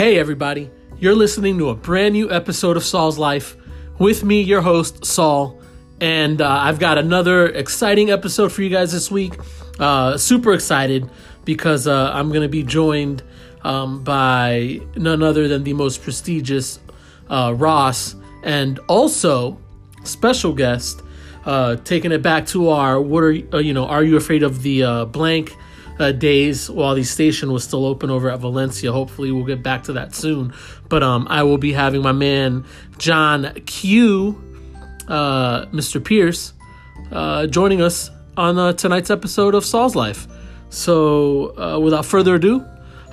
Hey, everybody. You're listening to a brand new episode of Saul's Life with me, your host, Saul. And uh, I've got another exciting episode for you guys this week. Uh, super excited because uh, I'm going to be joined um, by none other than the most prestigious uh, Ross and also special guest uh, taking it back to our what are uh, you know are you afraid of the blank uh, days while the station was still open over at Valencia. Hopefully, we'll get back to that soon. But um, I will be having my man John Q, uh, Mr. Pierce, uh, joining us on uh, tonight's episode of Saul's Life. So, uh, without further ado,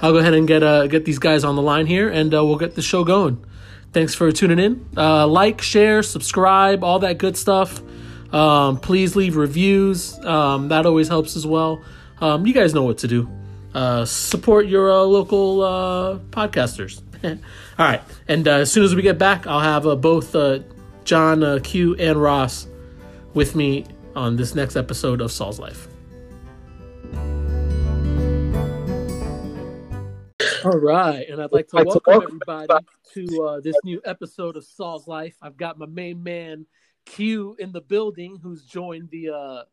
I'll go ahead and get uh, get these guys on the line here, and we'll get the show going. Thanks for tuning in. Like, share, subscribe, all that good stuff. Um, please leave reviews. Um, that always helps as well. Um, you guys know what to do. Uh, support your uh, local uh, podcasters. all right, and uh, as soon as we get back, I'll have uh, both uh, John uh, Q and Ross with me on this next episode of Saul's Life. All right, and I'd like to welcome everybody to uh, this new episode of Saul's Life. I've got my main man Q in the building, who's joined the uh,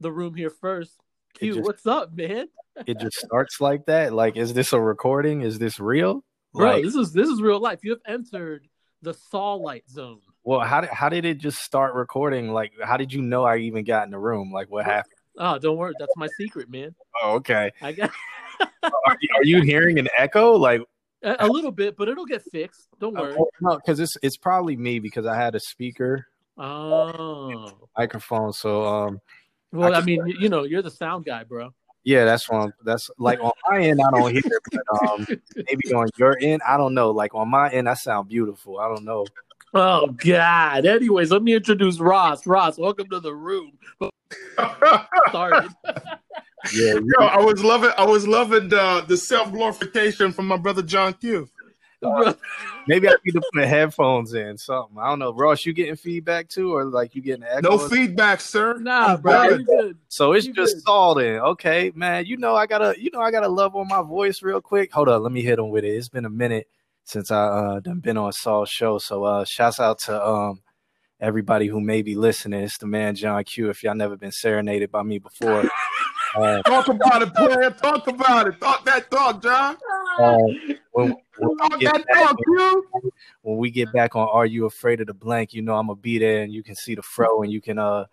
the room here first. Q, just- what's up, man? it just starts like that. Like, is this a recording? Is this real? Bro, Like, this is this is real life. You have entered the Saul Light Zone. well, how did how did it just start recording? Like, how did you know I even got in the room? Like, what happened? Oh, don't worry, that's my secret, man. Oh, okay. I got Are you, are you hearing an echo? Like, a, a little bit, but it'll get fixed. Don't worry. oh, no, because it's it's probably me because I had a speaker Oh, microphone. So, um, well, I I mean, you, you know, you're the sound guy, bro. yeah, that's one. That's like on my end, I don't hear it, but um, maybe on your end, I don't know. Like on my end, I sound beautiful. I don't know. Oh God. Anyways, let me introduce Ross. Ross, welcome to the room. Sorry. Yeah, Yo, I was loving, I was loving the the self glorification from my brother John Q. maybe I need to put the headphones in. Something. I don't know. Ross, you getting feedback too, or like you getting echo? No feedback, sir. Nah, bro, you good. So it's You just good. Saul then. Okay, man. You know I gotta you know I gotta love on my voice real quick. Hold on, let me hit him with it. It's been a minute since I uh done been on Saul's show. So uh shouts out to um everybody who may be listening. It's the man John Q. If y'all never been serenaded by me before. Uh, Talk about it, player. Talk about it. Talk that talk, John. uh, when, when, Talk we get that back, talk, Q. when we get back on Are You Afraid of the Blank, you know I'm gonna be there and you can see the fro and you can uh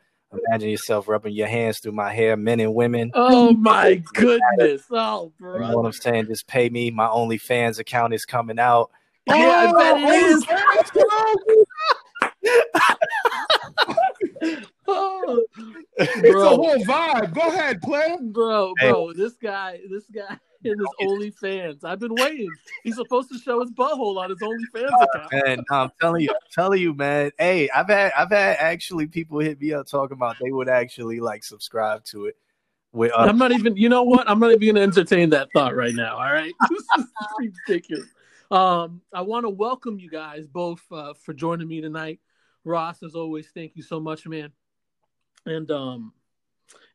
imagine yourself rubbing your hands through my hair, men and women. Oh my goodness. Oh, You know what. I'm saying? Just pay me. My OnlyFans account is coming out. Yeah, I bet it Oh, is. let's. Oh, It's a whole vibe. Go ahead, play, bro, Hey. bro. This guy, this guy in his OnlyFans. I've been waiting. He's supposed to show his butthole on his OnlyFans account. Man, no, I'm telling you, I'm telling you, man. Hey, I've had I've had actually people hit me up talking about they would actually like subscribe to it. With uh, I'm not even. You know what? I'm not even going to entertain that thought right now. All right, this is ridiculous. Um, I want to welcome you guys both uh, for joining me tonight. Ross, as always, thank you so much, man. And um,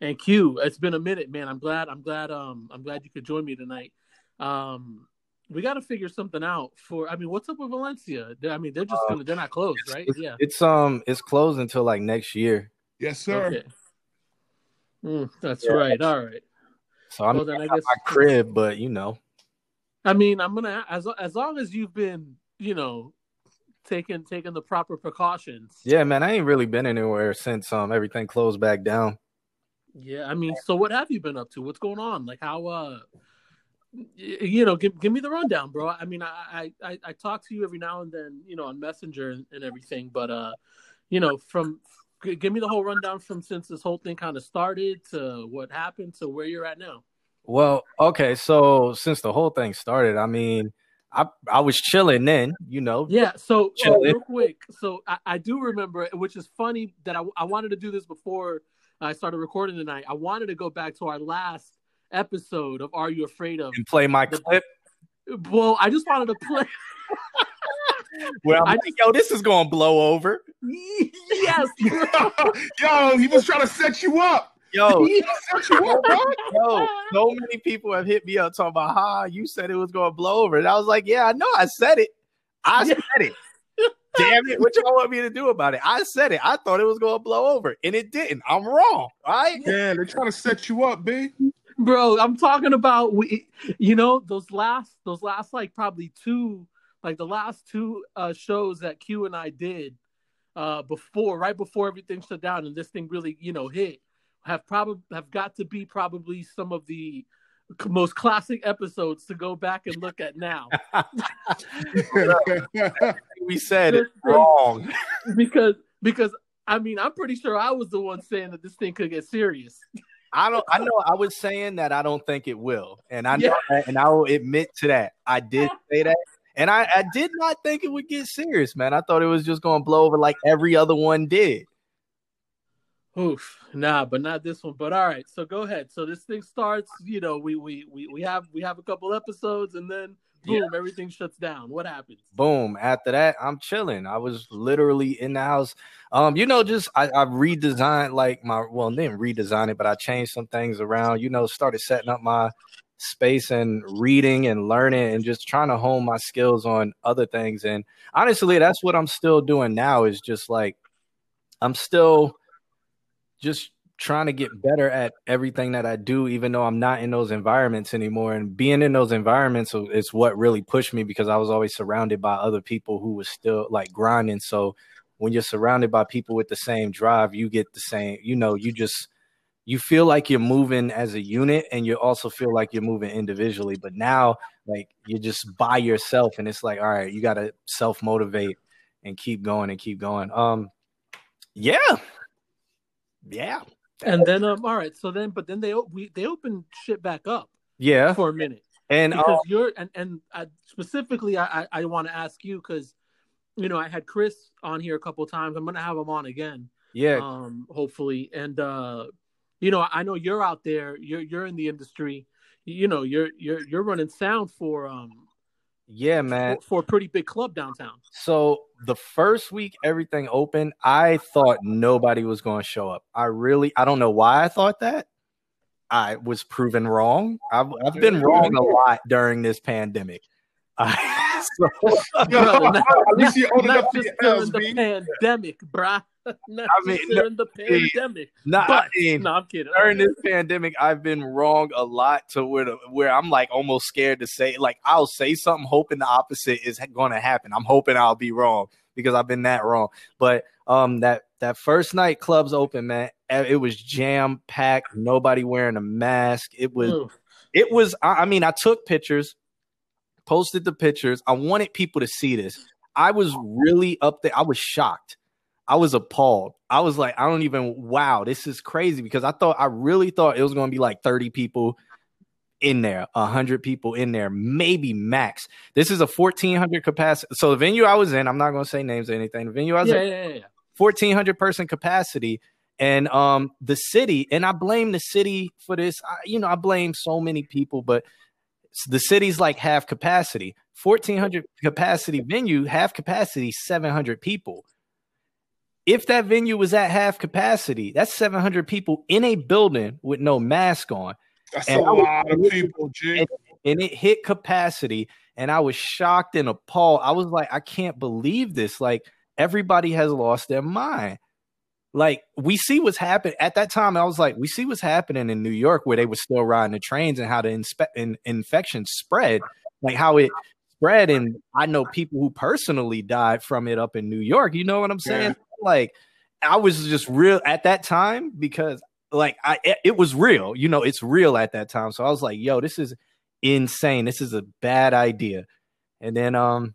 and Q, it's been a minute, man. I'm glad. I'm glad. Um, I'm glad you could join me tonight. Um, we got to figure something out for. I mean, what's up with Valencia? They're- I mean, they're just Uh, gonna. They're not closed, it's, right? it's- Yeah. it's um it's closed until like next year. Yes, sir. Okay. Mm, that's Yeah. right. All right. So I'm Well, then I guess- my crib, but you know, I mean, I'm gonna as as long as you've been, you know, taking taking the proper precautions. yeah, man, I ain't really been anywhere since um everything closed back down. Yeah. I mean, so what have you been up to? What's going on? Like how uh you know, give give me the rundown, bro. I mean, I I I, talk to you every now and then, you know, on Messenger and, and everything, but uh, you know, from give me the whole rundown from since this whole thing kind of started to what happened to where you're at now. Well, okay, so since the whole thing started, I mean, I I was chilling then, you know. Yeah. So uh, real quick, so I, I do remember, which is funny that I, I wanted to do this before I started recording tonight. I wanted to go back to our last episode of Are You Afraid of? And play my The- clip Well, I just wanted to play. Well, I'm I like, yo, this is gonna blow over. yes. Yo, he was trying to set you up. Yo, Set you up, bro. yo, so many people have hit me up talking about how you said it was going to blow over. And I was like, yeah, I know I said it. I said it. Damn it. What y'all want me to do about it? I said it. I thought it was going to blow over and it didn't. I'm wrong. All right. Yeah, they're trying to set you up, B. bro i'm talking about we you know those last those last like probably two like the last two uh shows that q and i did uh before right before everything shut down and this thing really you know hit have probably have got to be probably some of the most classic episodes to go back and look at now We said it wrong. because because i mean i'm pretty sure i was the one saying that this thing could get serious I don't. I know. I was saying that I don't think it will, and I know, that, and I will admit to that. I did say that, and I, I did not think it would get serious, man. I thought it was just going to blow over like every other one did. Oof, nah, but not this one. But all right, so go ahead. So this thing starts. You know, we we we, we have we have a couple episodes, and then boom, everything shuts down. What happens? Boom. After that, I'm chilling. I was literally in the house. Um, you know, just I, I redesigned like my well, didn't redesign it, but I changed some things around. You know, started setting up my space and reading and learning and just trying to hone my skills on other things. And honestly, that's what I'm still doing now. Is just like I'm still just trying to get better at everything that I do, even though I'm not in those environments anymore. And being in those environments is what really pushed me because I was always surrounded by other people who was still like grinding. So when you're surrounded by people with the same drive, you get the same, you know, you just you feel like you're moving as a unit and you also feel like you're moving individually. But now like you're just by yourself and it's like, all right, you gotta self motivate and keep going and keep going. Um yeah. Yeah. And then um, all right. So then, but then they we they open shit back up Yeah. for a minute And because uh, you're and and I, specifically, I I, I want to ask you because you know I had Chris on here a couple times. I'm gonna have him on again. yeah, um hopefully and uh you know i know you're out there you're you're in the industry you know you're you're you're running sound for um yeah, man. for, for a pretty big club downtown So the first week everything opened, I thought nobody was going to show up. I really, I don't know why I thought that. I was proven wrong. I've, I've been wrong a lot during this pandemic. I, so, not, At least you owned up to just your during L's, the B. pandemic bruh not I mean, during the pandemic not, but I mean, no i'm kidding during this pandemic, I've been wrong a lot to where the, where I'm like almost scared to say like I'll say something hoping the opposite is going to happen. I'm hoping I'll be wrong because I've been that wrong. But um that that first night clubs open, man, eh, it was jam packed. Nobody wearing a mask. It was it was. I, I mean, I took pictures, posted the pictures. I wanted people to see this. I was really up there. I was shocked. I was appalled. I was like, I don't even. Wow, this is crazy because I thought I really thought it was going to be like thirty people in there, hundred people in there, maybe max. This is a fourteen hundred capacity. So the venue I was in, I'm not going to say names or anything. The venue I was yeah, in, yeah, yeah, yeah. 1400 person capacity and um the city and i blame the city for this I, you know i blame so many people but the city's like half capacity. 1400 capacity venue half capacity 700 people. If that venue was at half capacity that's 700 people in a building with no mask on. That's And a was- lot of people, G. and it hit capacity and i was shocked and appalled. I was like i can't believe this. Like everybody has lost their mind like we see what's happening at that time i was like we see what's happening in new york where they were still riding the trains and how the inspe- in, infection spread like how it spread and i know people who personally died from it up in new york you know what i'm saying? Like i was just real at that time because like i it was real you know it's real at that time so i was like yo this is insane this is a bad idea and then um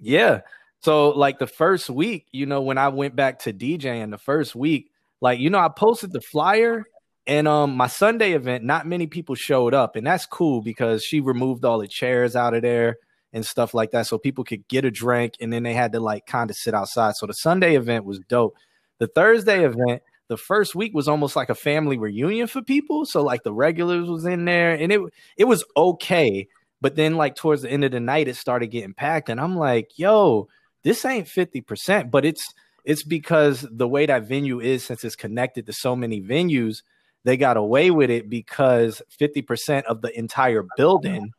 yeah so like the first week, you know, when I went back to DJing the first week, like you know, I posted the flyer and um my Sunday event, not many people showed up, and that's cool because she removed all the chairs out of there and stuff like that, so people could get a drink, and then they had to like kind of sit outside. So the Sunday event was dope. The Thursday event, the first week was almost like a family reunion for people. So like the regulars was in there, and it it was okay. But then like towards the end of the night, it started getting packed, and I'm like, yo this ain't 50%, but it's it's because the way that venue is, since it's connected to so many venues, they got away with it because 50% of the entire building,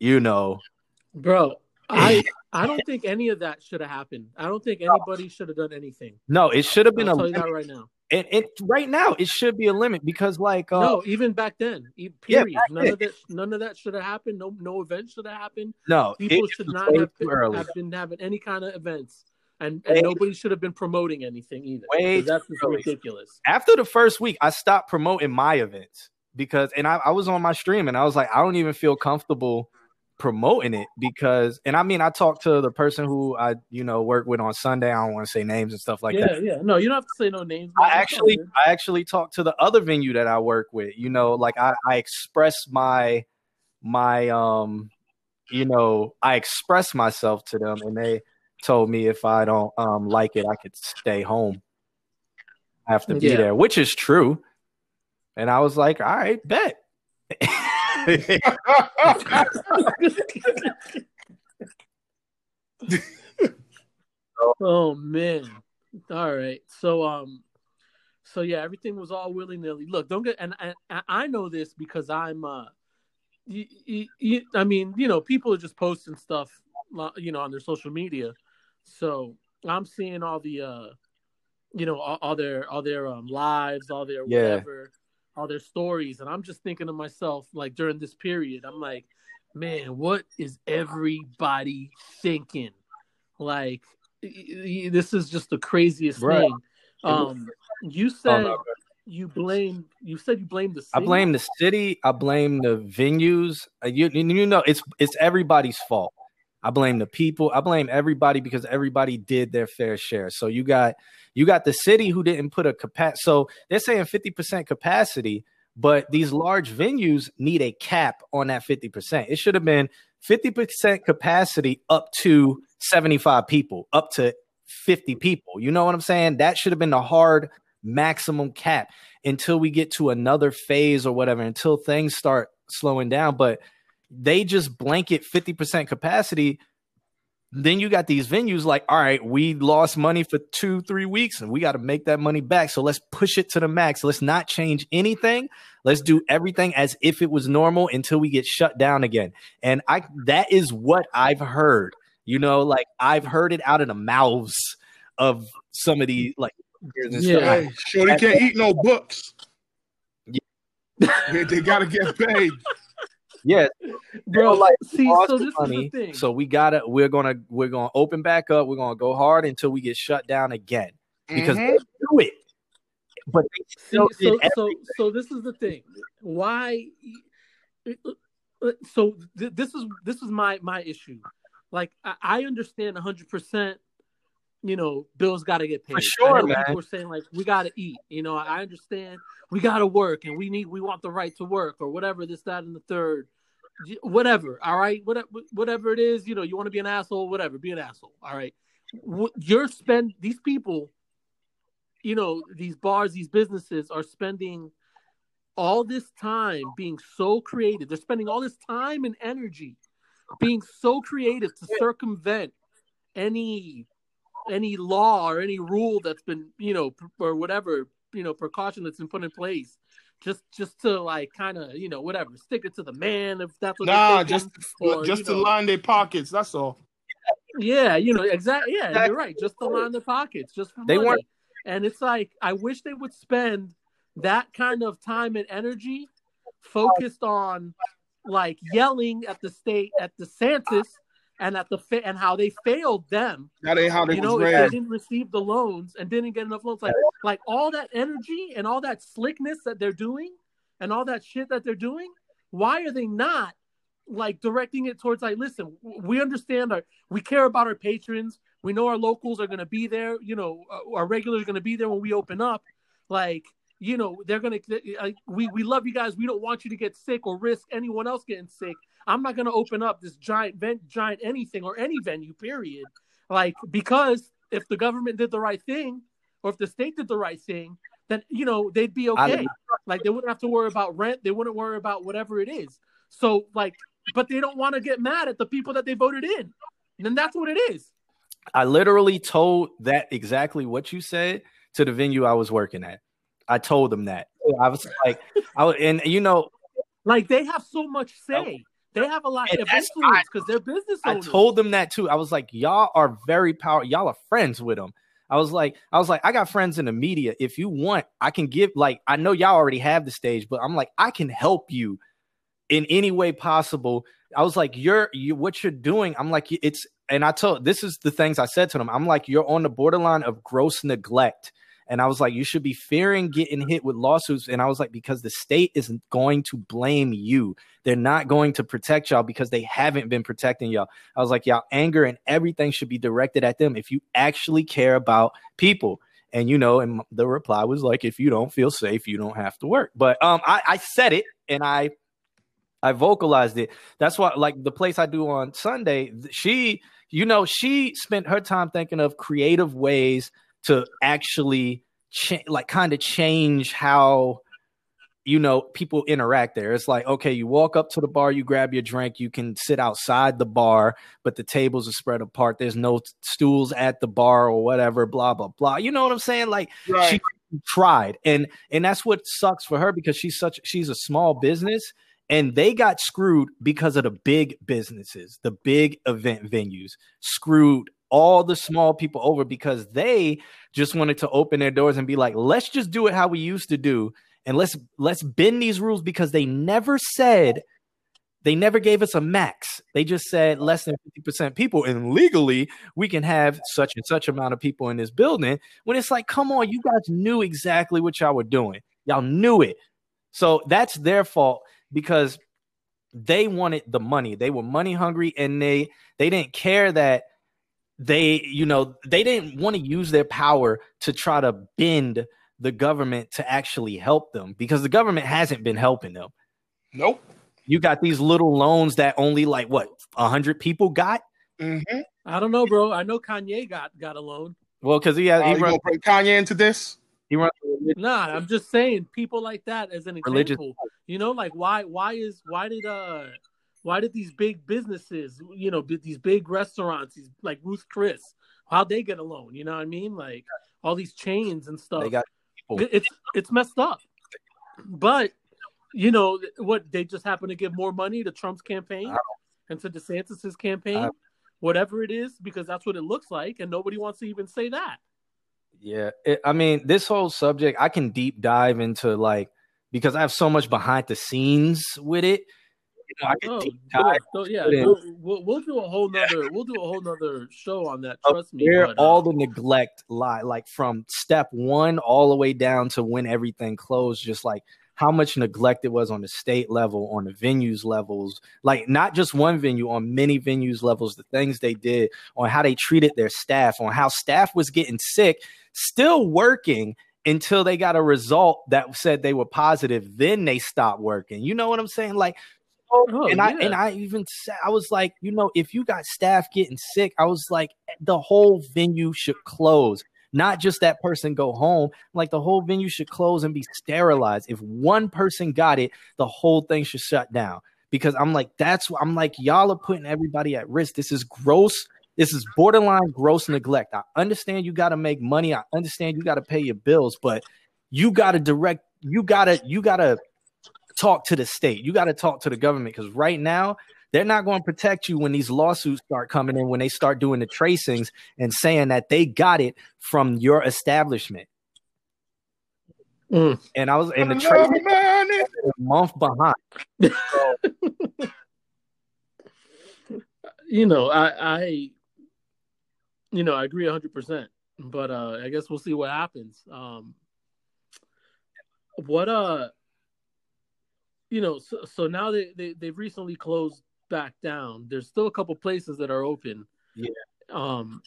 you know, bro. I I don't think any of that should have happened. I don't think anybody should have done anything. no, it should have been I'll a tell you that right now. And, and right now, it should be a limit because, like, uh, no, even back then, e- Yeah, period. back none then. of that, none of that should have happened. No, no event should have happened. no, People should not have been, have been having any kind of events, and, and nobody should have been promoting anything either. Way that's just ridiculous. after the first week, I stopped promoting my events because, and I, I was on my stream and I was like, I don't even feel comfortable promoting it because, and I mean, I talked to the person who I, you know, work with on Sunday. I don't want to say names and stuff like yeah, that. yeah. Yeah. No, you don't have to say no names. I man. It's all actually. I actually talked to the other venue that I work with. You know, like I, I express my, my, um, you know, I express myself to them, and they told me if I don't um like it, I could stay home. I have to be Yeah. there, which is true. And I was like, all right, bet. oh man. All right. So um so yeah, everything was all willy nilly. Look, don't get and, and and I know this because I'm uh you, you, you, I mean, you know, people are just posting stuff you know on their social media. So I'm seeing all the uh you know, all, all their all their um lives, all their Yeah. whatever, all their stories, and I'm just thinking to myself, like during this period, I'm like, man, what is everybody thinking? Like, this is just the craziest Right. thing. Um, you Oh, said no. you blame. You said you blame the I blame the city. I blame the venues. Uh, You, you know, it's it's everybody's fault. I blame the people. I blame everybody because everybody did their fair share. So you got you got the city who didn't put a capacity. So they're saying fifty percent capacity, but these large venues need a cap on that fifty percent. It should have been fifty percent capacity up to seventy five people, up to fifty people. You know what I'm saying? That should have been the hard maximum cap until we get to another phase or whatever, until things start slowing down. But they just blanket 50% capacity. Then you got these venues like, all right, we lost money for two, three weeks and we got to make that money back. So let's push it to the max. Let's not change anything. Let's do everything as if it was normal until we get shut down again. And I that is what I've heard. You know, like I've heard it out of the mouths of some of these like and Yeah. stuff. Hey, Shorty can't eat no books. Yeah. They, they gotta get paid. Yeah, bro. like, see, so this money, is the thing. So we gotta we're gonna we're gonna open back up. We're gonna go hard until we get shut down again because Mhm. they do it. But they See, so, so, so this is the thing. Why? So th- this is this is my my issue. Like I, I understand hundred percent. You know, bills got to get paid. For sure, man. People are saying like we got to eat. You know, I understand we got to work and we need we want the right to work or whatever this that and the third. Whatever, all right. Whatever, whatever it is, you know, you want to be an asshole, whatever, be an asshole. All right. You're spend these people you know these bars these businesses are spending all this time being so creative they're spending all this time and energy being so creative to circumvent any any law or any rule that's been you know or whatever you know precaution that's been put in place just just to like kind of you know whatever stick it to the man if that's what they're Nah, thinking. just or, just to know- line their pockets. That's all. Yeah, you know, exactly. Yeah, Exactly. you're right. Just to line their pockets, just for They money. weren't- And it's like I wish they would spend that kind of time and energy focused on like yelling at the state, at the DeSantis, and at the fa- and how they failed them. That ain't how they You know, if they didn't receive the loans and didn't get enough loans, like like all that energy and all that slickness that they're doing, and all that shit that they're doing. Why are they not like directing it towards like, listen, we understand our, we care about our patrons. We know our locals are going to be there. You know, uh, our regulars are going to be there when we open up. Like, you know, they're going to, like, we, we love you guys. We don't want you to get sick or risk anyone else getting sick. I'm not going to open up this giant vent, giant anything or any venue, period. Like, because if the government did the right thing or if the state did the right thing, then, you know, they'd be okay. Like, they wouldn't have to worry about rent. They wouldn't worry about whatever it is. So, like, but they don't want to get mad at the people that they voted in. And then that's what it is. I literally told that exactly what you said to the venue I was working at. I told them that. I was like, I was, and you know, like they have so much say. They have a lot of influence because they're business owners. I told them that too. I was like, y'all are very powerful. Y'all are friends with them. I was like, I was like, I got friends in the media. If you want, I can give. Like, I know y'all already have the stage, but I'm like, I can help you in any way possible. I was like, you're you what you're doing. I'm like, it's and I told this is the things I said to them. I'm like, you're on the borderline of gross neglect. And I was like, you should be fearing getting hit with lawsuits. And I was like, because the state isn't going to blame you. They're not going to protect y'all because they haven't been protecting y'all. I was like, y'all anger and everything should be directed at them if you actually care about people. And you know, and the reply was like, if you don't feel safe, you don't have to work. But um, I, I said it and I I vocalized it. That's why, like the place I do on Sunday, she, you know, she spent her time thinking of creative ways to actually, cha- like, kind of change how, you know, people interact there. It's like, okay, you walk up to the bar, you grab your drink, you can sit outside the bar, but the tables are spread apart. There's no stools at the bar or whatever, blah, blah, blah. You know what I'm saying? Like, Right. she tried and and that's what sucks for her because she's such she's a small business and they got screwed because of the big businesses the big event venues screwed all the small people over because they just wanted to open their doors and be like let's just do it how we used to do and let's let's bend these rules because they never said they never gave us a max. They just said less than 50% people. And legally, we can have such and such amount of people in this building. When it's like, come on, you guys knew exactly what y'all were doing. Y'all knew it. So that's their fault because they wanted the money. They were money hungry and they they didn't care that they, you know, they didn't want to use their power to try to bend the government to actually help them because the government hasn't been helping them Nope. you got these little loans that only like what a hundred people got. hmm I don't know, bro. I know Kanye got got a loan. Well, because he has Oh, he you runs bring Kanye into this? he runs a Nah, I'm just saying people like that as an Religious- example. You know, like why why is why did uh why did these big businesses, you know, these big restaurants, these like Ruth Chris, how'd they get a loan? You know what I mean? Like all these chains and stuff. they got people. It's it's messed up. But you know what? They just happen to give more money to Trump's campaign uh-huh. and to DeSantis's campaign, uh-huh. whatever it is, because that's what it looks like, and nobody wants to even say that. Yeah, it, I mean, this whole subject I can deep dive into like because I have so much behind the scenes with it. Know, I can Oh, deep dive So, yeah, we'll, we'll, we'll do a whole nother we'll do a whole nother show on that. Trust me. where all the neglect lie, like from step one all the way down to when everything closed, just like how much neglect it was on the state level, on the venues levels, like not just one venue, on many venues levels, the things they did, on how they treated their staff, on how staff was getting sick, still working until they got a result that said they were positive, then they stopped working. You know what I'm saying? Like Oh, oh, and I and I even said I was like, you know, if you got staff getting sick, I was like, eh, the whole venue should close, not just that person go home. Like the whole venue should close and be sterilized. If one person got it, the whole thing should shut down. Because I'm like, that's what I'm like, y'all are putting everybody at risk. This is gross. This is borderline gross neglect. I understand you got to make money. I understand you got to pay your bills, but you got to direct. You gotta. You gotta talk to the state. You got to talk to the government because right now they're not going to protect you when these lawsuits start coming in, when they start doing the tracings and saying that they got it from your establishment. Mm. And I was in the Love tracing a month behind. you know, I, I, you know, I agree hundred percent. But uh, I guess we'll see what happens. Um, what uh, you know, so, so now they they they've recently closed back down. There's still a couple places that are open. Yeah. Um,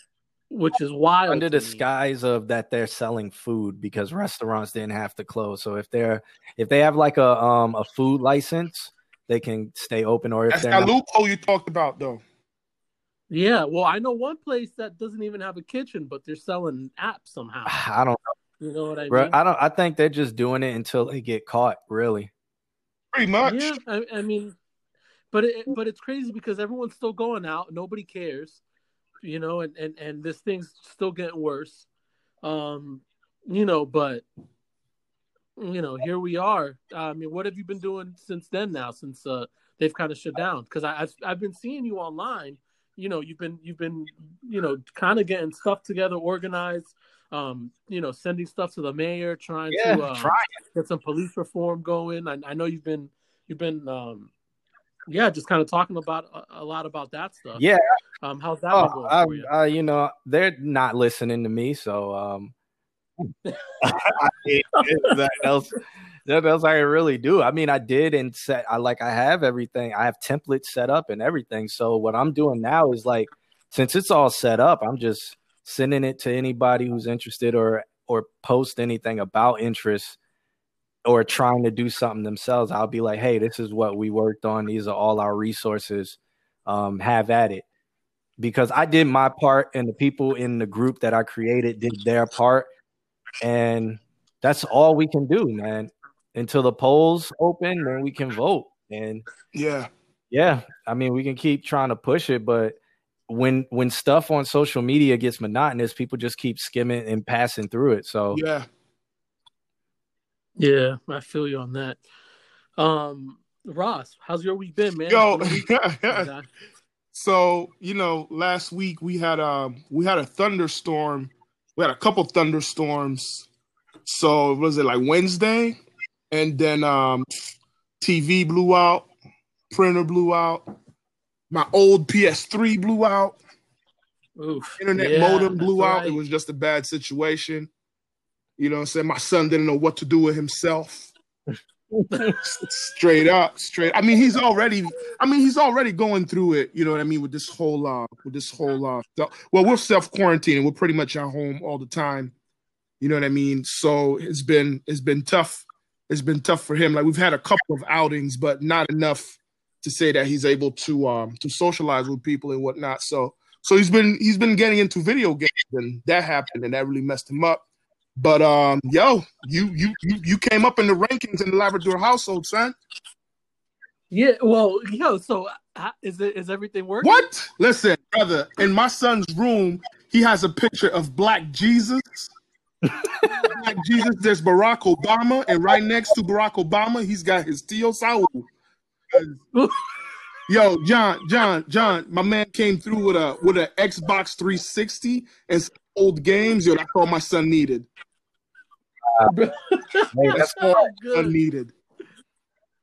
which is wild Under to the me. skies of that they're selling food because restaurants didn't have to close. So if they're if they have like a um a food license, they can stay open. Or if That's they're that not, loophole you talked about, though. Yeah, well, I know one place that doesn't even have a kitchen, but they're selling apps somehow. I don't You know what I bro. mean? I don't. I think they're just doing it until they get caught. Really. Pretty much. Yeah, I, I mean, but it, but it's crazy because everyone's still going out. Nobody cares, you know, and and and this thing's still getting worse. Um, you know, but you know, here we are. I mean, what have you been doing since then? Now, since uh, they've kind of shut down, because I've I've been seeing you online. You know, you've been you've been you know kind of getting stuff together, organized. Um, you know, sending stuff to the mayor, trying Yeah, to uh, get some police reform going. I, I know you've been you've been um, yeah, just kind of talking about a, a lot about that stuff. Yeah. Um, how's that Oh, going I, for you? I, you know, they're not listening to me, so um, that else, that else I really do. I mean, I did and set. I like I have everything. I have templates set up and everything. So what I'm doing now is like, since it's all set up, I'm just sending it to anybody who's interested or or post anything about interest or trying to do something themselves. I'll be like, hey, this is what we worked on. These are all our resources. Um, have at it because I did my part and the people in the group that I created did their part. And that's all we can do, man. Until the polls open, then we can vote. And Yeah. yeah, I mean, we can keep trying to push it, but when when stuff on social media gets monotonous, people just keep skimming and passing through it. So Yeah. Yeah, I feel you on that. Um, Ross, how's your week been, man? Yo. Been a week, my guy. so you know, last week we had um we had a thunderstorm. We had a couple thunderstorms. So was it like Wednesday? And then um TV blew out, printer blew out, my old PS3 blew out, Oof. internet Yeah, modem blew out. right. It was just a bad situation. You know what I'm saying? My son didn't know what to do with himself. straight up, straight. I mean, he's already. I mean, he's already going through it. You know what I mean with this whole, uh, with this whole. Uh, well, we're self quarantining. We're pretty much at home all the time. You know what I mean? So it's been it's been tough. It's been tough for him. Like we've had a couple of outings, but not enough to say that he's able to um to socialize with people and whatnot. So so he's been he's been getting into video games, and that happened, and that really messed him up. But um, yo, you you you you came up in the rankings in the Labrador household, son. Yeah, well, yo, so uh, is it is everything working? What? Listen, brother, in my son's room, he has a picture of Black Jesus. Black Jesus, there's Barack Obama, and right next to Barack Obama, he's got his Tio Saul. Yo, John, John, John, my man came through with a with an Xbox 360 and old games. Yo, that's all my son needed. hey, that's Son good. needed.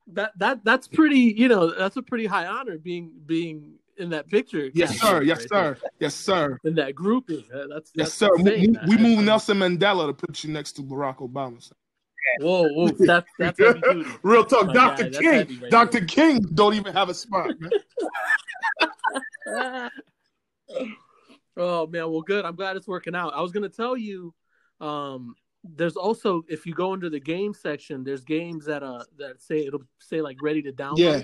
That that that's pretty. You know, that's a pretty high honor being being in that picture. Yes, sir. Yes, right sir. Yes, sir. In that grouping, Uh, that's Yes, sir. We, we, we move Nelson Mandela to put you next to Barack Obama. son. Whoa, whoa, that's that's heavy duty. Real talk, My Dr. guy, King. right Dr. King don't even have a spot. Man. oh man, well, good. I'm glad it's working out. I was gonna tell you, um, there's also if you go into the game section, there's games that uh that say it'll say like ready to download. Yeah,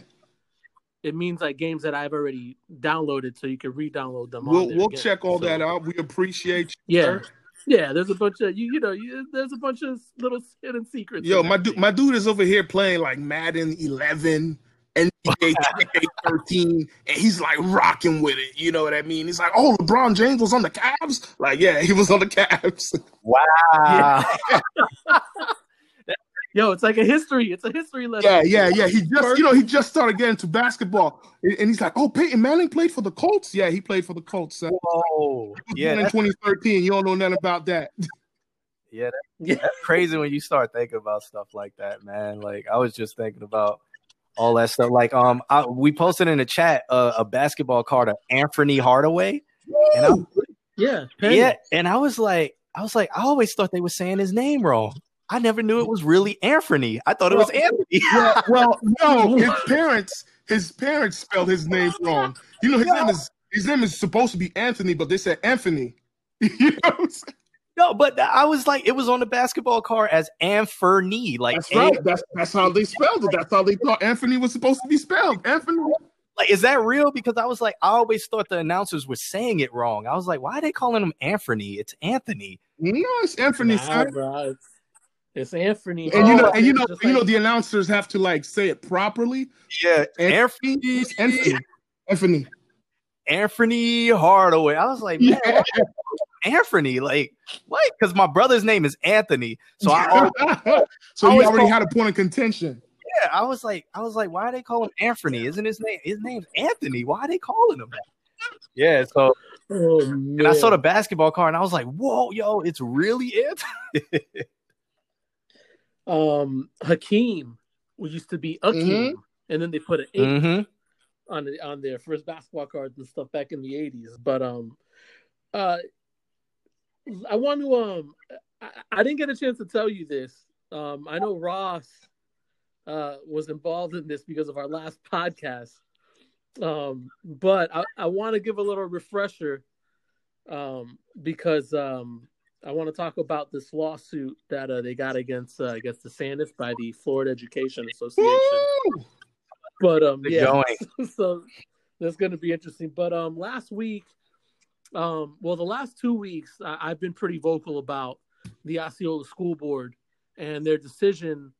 It means like games that I've already downloaded, so you can re-download them. we'll we'll again. check all So, that out. We appreciate you. Yeah, sir. yeah. There's a bunch of you, you know, you, there's a bunch of little hidden secrets. Yo, my dude, my dude is over here playing like Madden 11, NBA 13, and he's like rocking with it. You know what I mean? He's like, oh, LeBron James was on the Cavs. Like, yeah, he was on the Cavs. wow. Yo, it's like a history. It's a history lesson. Yeah, yeah, yeah. He just, you know, he just started getting into basketball, and and he's like, "Oh, Peyton Manning played for the Colts." Yeah, he played for the Colts. son. Whoa. Yeah, in 2013. You don't know nothing about that. yeah, that- Yeah. that's crazy when you start thinking about stuff like that, man. Like I was just thinking about all that stuff. Like um, I, we posted in the chat uh, a basketball card of Anthony Hardaway, and I, yeah, Penny. yeah, and I was like, I was like, I always thought they were saying his name wrong. I never knew it was really Anfernee. I thought it was Anthony. well, well, no, his parents, his parents spelled his name oh, wrong. You know, his name is his name is supposed to be Anthony, but they said Anthony. you know what I'm saying? No, but I was like, it was on the basketball card as Anfernee. Like, That's A- right. That's that's how they spelled it. That's how they thought Anthony was supposed to be spelled. Anthony. like, is that real? Because I was like, I always thought the announcers were saying it wrong. I was like, why are they calling him Anthony? It's Anthony. No, it's Anthony. Nah, bro, it's, it's Anthony. And you know, Oh, and you know, it's just you know, the announcers have to like say it properly. Yeah, Anthony, Anthony, Anthony, Anthony. Anthony Hardaway. I was like, man, Yeah. Anthony. Like what? Because my brother's name is Anthony. So I always, so you always already call- had a point of contention. yeah, I was like, I was like, why are they calling him Anthony? Isn't his name? His name's Anthony. Why are they calling him that? Yeah. So Oh, and I saw the basketball card and I was like, whoa, yo, it's really Anfernee. um Hakeem used to be Akeem, Mhm. and then they put an 8 mm-hmm. on the, on their first basketball cards and stuff back in the eighties. But um, uh, I want to um, I, I didn't get a chance to tell you this. Um, I know Ross uh was involved in this because of our last podcast. Um, but I, I want to give a little refresher, um, because um. I want to talk about this lawsuit that uh, they got against uh, against DeSantis by the Florida Education Association. Woo! But um, They're yeah, going. so that's going to be interesting. But um, last week, um, well, the last two weeks, I- I've been pretty vocal about the Osceola School Board and their decision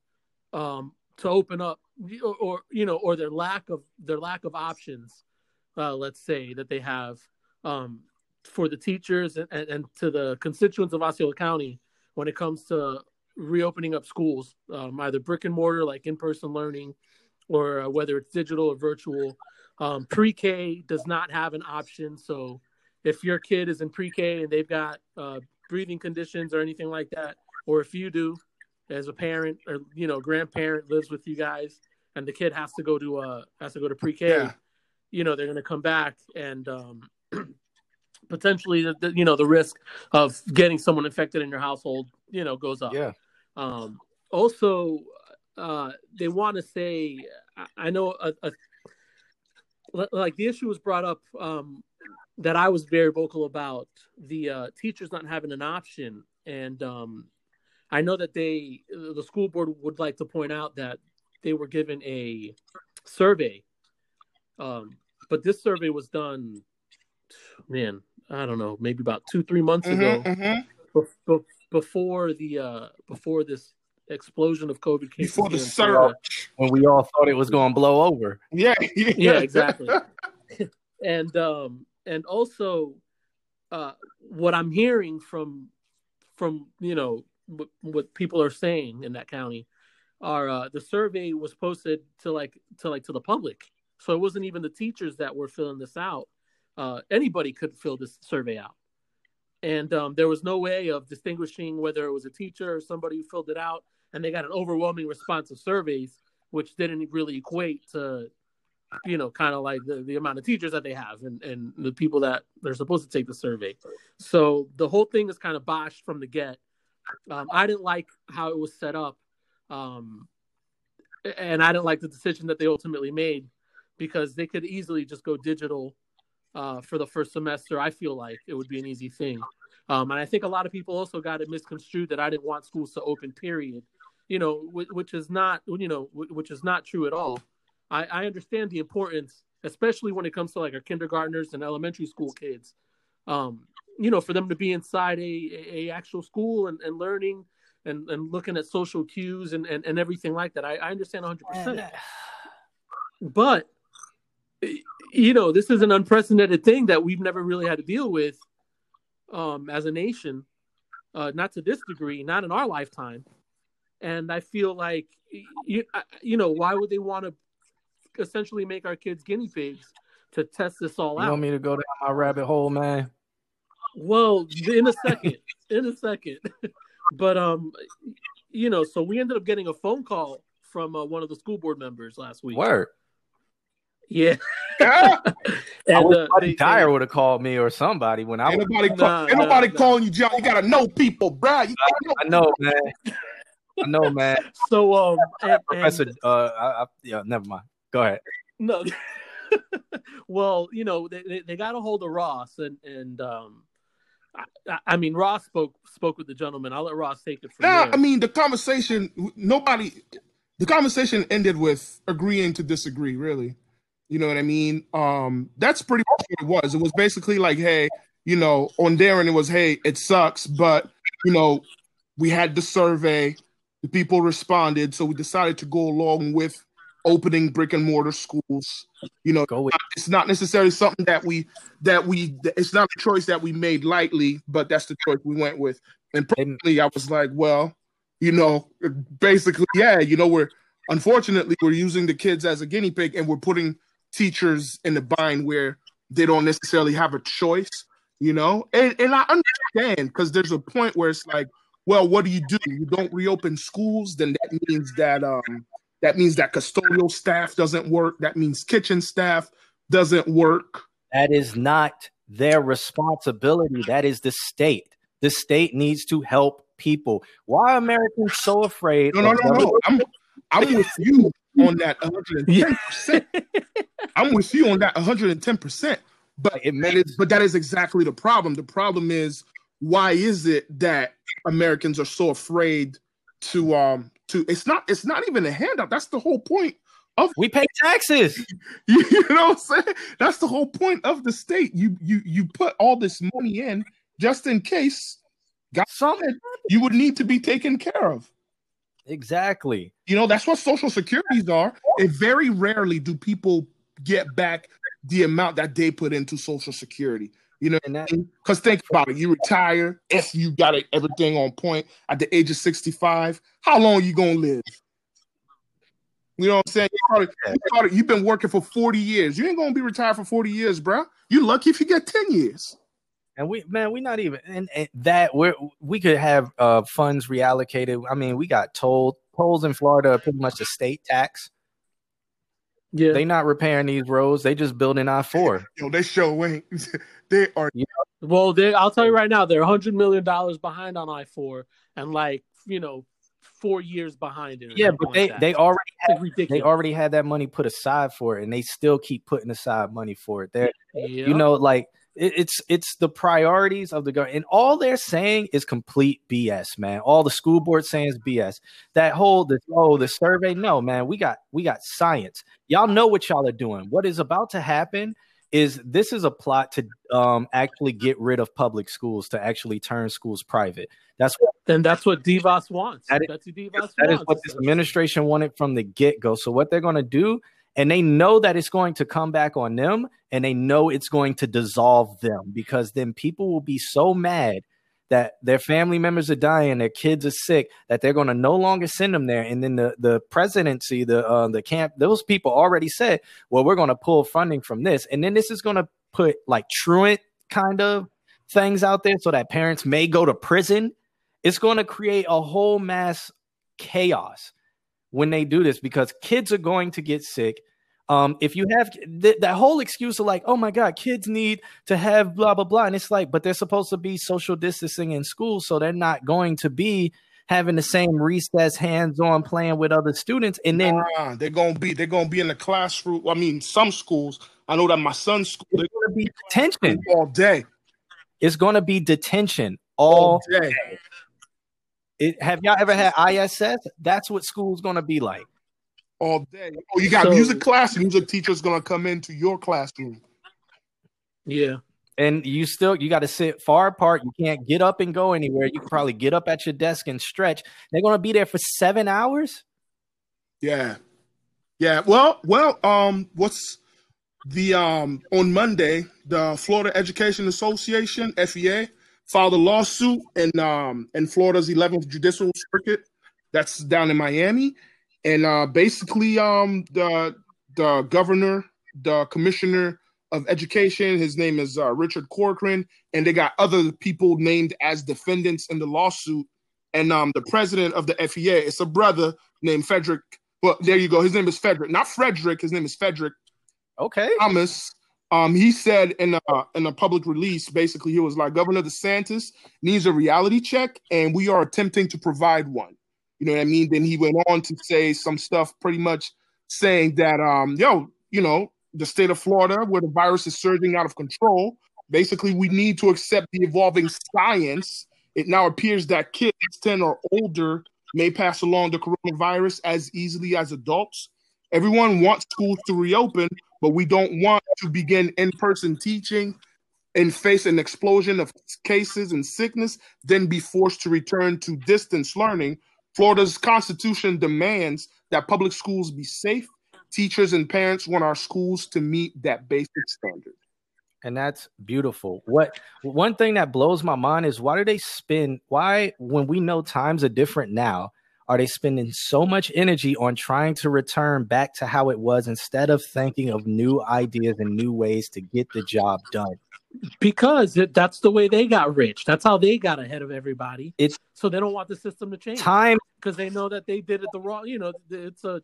um, to open up, or, or you know, or their lack of their lack of options. Uh, let's say that they have um, for the teachers and, and, and to the constituents of Osceola County when it comes to reopening up schools, um, either brick and mortar, like in person learning, or uh, whether it's digital or virtual. Um, pre-K does not have an option. So if your kid is in pre-K and they've got uh, breathing conditions or anything like that, or if you do, as a parent or you know grandparent lives with you guys, and the kid has to go to uh has to go to pre-K, Yeah. you know they're going to come back and um, potentially the, the you know the risk of getting someone infected in your household you know goes up. Yeah. Um, also, uh, they want to say, I, I know, a, a, like the issue was brought up um, that I was very vocal about the uh, teachers not having an option, and um, I know that they, the school board would like to point out that they were given a survey, um, but this survey was done, man, I don't know, maybe about two, three months ago Mhm, mhm. bef- bef- before the uh before this explosion of COVID cases Before the here Florida. surge. When we all thought it was going to blow over. Yeah, yeah, Yeah, exactly. and um and also uh what I'm hearing from from you know what, what people are saying in that county are uh the survey was posted to like to like to the public. So it wasn't even the teachers that were filling this out. Uh anybody could fill this survey out. And um, there was no way of distinguishing whether it was a teacher or somebody who filled it out. And they got an overwhelming response of surveys, which didn't really equate to, you know, kind of like the, the amount of teachers that they have and, and the people that they're supposed to take the survey. So the whole thing is kind of botched from the get. Um, I didn't like how it was set up. Um, and I didn't like the decision that they ultimately made because they could easily just go digital uh, for the first semester. I feel like it would be an easy thing. Um, and I think a lot of people also got it misconstrued that I didn't want schools to open, period. You know, which, which is not, you know, which is not true at all. I, I understand the importance, especially when it comes to like our kindergartners and elementary school kids. Um, you know, for them to be inside a, a, actual school and, and learning and, and looking at social cues and, and, and everything like that. I, I understand 100%. But you know, this is an unprecedented thing that we've never really had to deal with um, as a nation, uh, not to this degree, not in our lifetime. And I feel like, you, you know, why would they want to essentially make our kids guinea pigs to test this all out? You want me to go down my rabbit hole, man? Well, in a second, in a second. but um, you know, so we ended up getting a phone call from uh, one of the school board members last week. Word. Yeah, Ah, I wish uh, Buddy they- Dyer would have called me or somebody when I ain't was. nobody, call, Nah, nobody nah, nah. calling you, John. You gotta know people, bruh. You gotta know. I know, man. I know, man. so um, and, Professor, and- uh, I, I, yeah, never mind. Go ahead. no, well, you know, they, they, they got a hold of Ross, and and um, I, I mean, Ross spoke spoke with the gentleman. I'll let Ross take it from Nah, there. I mean the conversation. Nobody. The conversation ended with agreeing to disagree. Really, you know what I mean. Um, that's pretty much what it was. It was basically like, hey, you know, on Darren, it was, hey, it sucks, but you know, we had the survey. The people responded, so we decided to go along with opening brick and mortar schools. You know, it's not necessarily something that we that we it's not a choice that we made lightly, but that's the choice we went with. And And- personally, I was like, well, you know, basically, yeah, you know, we're unfortunately we're using the kids as a guinea pig, and we're putting teachers in the bind where they don't necessarily have a choice. You know, and and I understand because there's a point where it's like, well, what do you do? You don't reopen schools, then that means that um that means that custodial staff doesn't work. That means kitchen staff doesn't work. That is not their responsibility. That is the state. The state needs to help people. Why are Americans so afraid? No, no, no, no. I'm I'm with you on that 110. percent I'm with you on that 110. percent But It that makes is, but that is exactly the problem. The problem is why is it that Americans are so afraid to um to? It's not it's not even a handout. That's the whole point. Of we pay taxes. You, you know what I'm saying? That's the whole point of the state. You you you put all this money in just in case got Something you would need to be taken care of. Exactly. You know, that's what social securities are. And very rarely do people get back the amount that they put into social security. You know, because think about it. You retire, if you got it, everything on point at the age of 65, how long you gonna live? You know what I'm saying? You probably, you probably, you've been working for 40 years. You ain't gonna be retired for 40 years, bro. You lucky if you get 10 years. And we man, we not even and, and that we we could have uh funds reallocated. I mean, we got told tolls in Florida are pretty much a state tax. Yeah. They not repairing these roads. They just building I four. Yo, they show ain't. they are Well, they, I'll tell you right now, they're a hundred million dollars behind on I four, and like you know, four years behind it. Yeah, but they that. they already had, ridiculous. they already had that money put aside for it, and they still keep putting aside money for it. They're yeah. you know like it, it's it's the priorities of the government and all they're saying is complete bs man. All the school board saying is bs that whole the oh the survey no man we got we got science. Y'all know what y'all are doing. What is about to happen is this is a plot to um actually get rid of public schools to actually turn schools private. That's what then that's what Devos wants. That is- Betsy Devos that is wants. what this administration wanted from the get-go. So what they're going to do and they know that it's going to come back on them and they know it's going to dissolve them because then people will be so mad that their family members are dying their kids are sick that they're going to no longer send them there. And then the the presidency the uh, the camp those people already said well we're going to pull funding from this. And then this is going to put like truant kind of things out there so that parents may go to prison. It's going to create a whole mass chaos when they do this because kids are going to get sick. Um, if you have th- that whole excuse of like, oh my God, kids need to have blah, blah, blah. And it's like, but they're supposed to be social distancing in school. So they're not going to be having the same recess hands on playing with other students. And then Nah, they're gonna be they're gonna be in the classroom. I mean, some schools. I know that my son's school they're going to be detention. all day. It's going to be detention all day. It, have y'all ever had ISS? That's what school's going to be like. All day. Oh, you got So- music class. Music teacher's gonna come into your classroom. yeah. and you still you got to sit far apart. You can't get up and go anywhere. You can probably get up at your desk and stretch. They're going to be there for seven hours. Yeah. Yeah. Well, well, um, what's the um on Monday, the Florida Education Association, FEA, filed a lawsuit in um in Florida's 11th Judicial Circuit. That's down in Miami. And uh basically um the the governor, the commissioner of education, his name is uh, Richard Corcoran, and they got other people named as defendants in the lawsuit. And um the president of the FEA, it's a brother named Frederick well, there you go. His name is Fedrick, not Frederick. His name is Fedrick Okay. Thomas. Um, he said in a in a public release, basically, he was like, Governor DeSantis needs a reality check, and we are attempting to provide one. You know what I mean? Then he went on to say some stuff, pretty much saying that, um, yo, you know, the state of Florida, where the virus is surging out of control, basically, we need to accept the evolving science. It now appears that kids 10 or older may pass along the coronavirus as easily as adults. Everyone wants schools to reopen, but we don't want to begin in person teaching and face an explosion of cases and sickness, then be forced to return to distance learning. Florida's constitution demands that public schools be safe teachers and parents want our schools to meet that basic standard. And that's beautiful. What one thing that blows my mind is why do they spend why when we know times are different now, are they spending so much energy on trying to return back to how it was instead of thinking of new ideas and new ways to get the job done? Because that's the way they got rich. That's how they got ahead of everybody. It's so they don't want the system to change. Time because they know that they did it the wrong. You know, it's a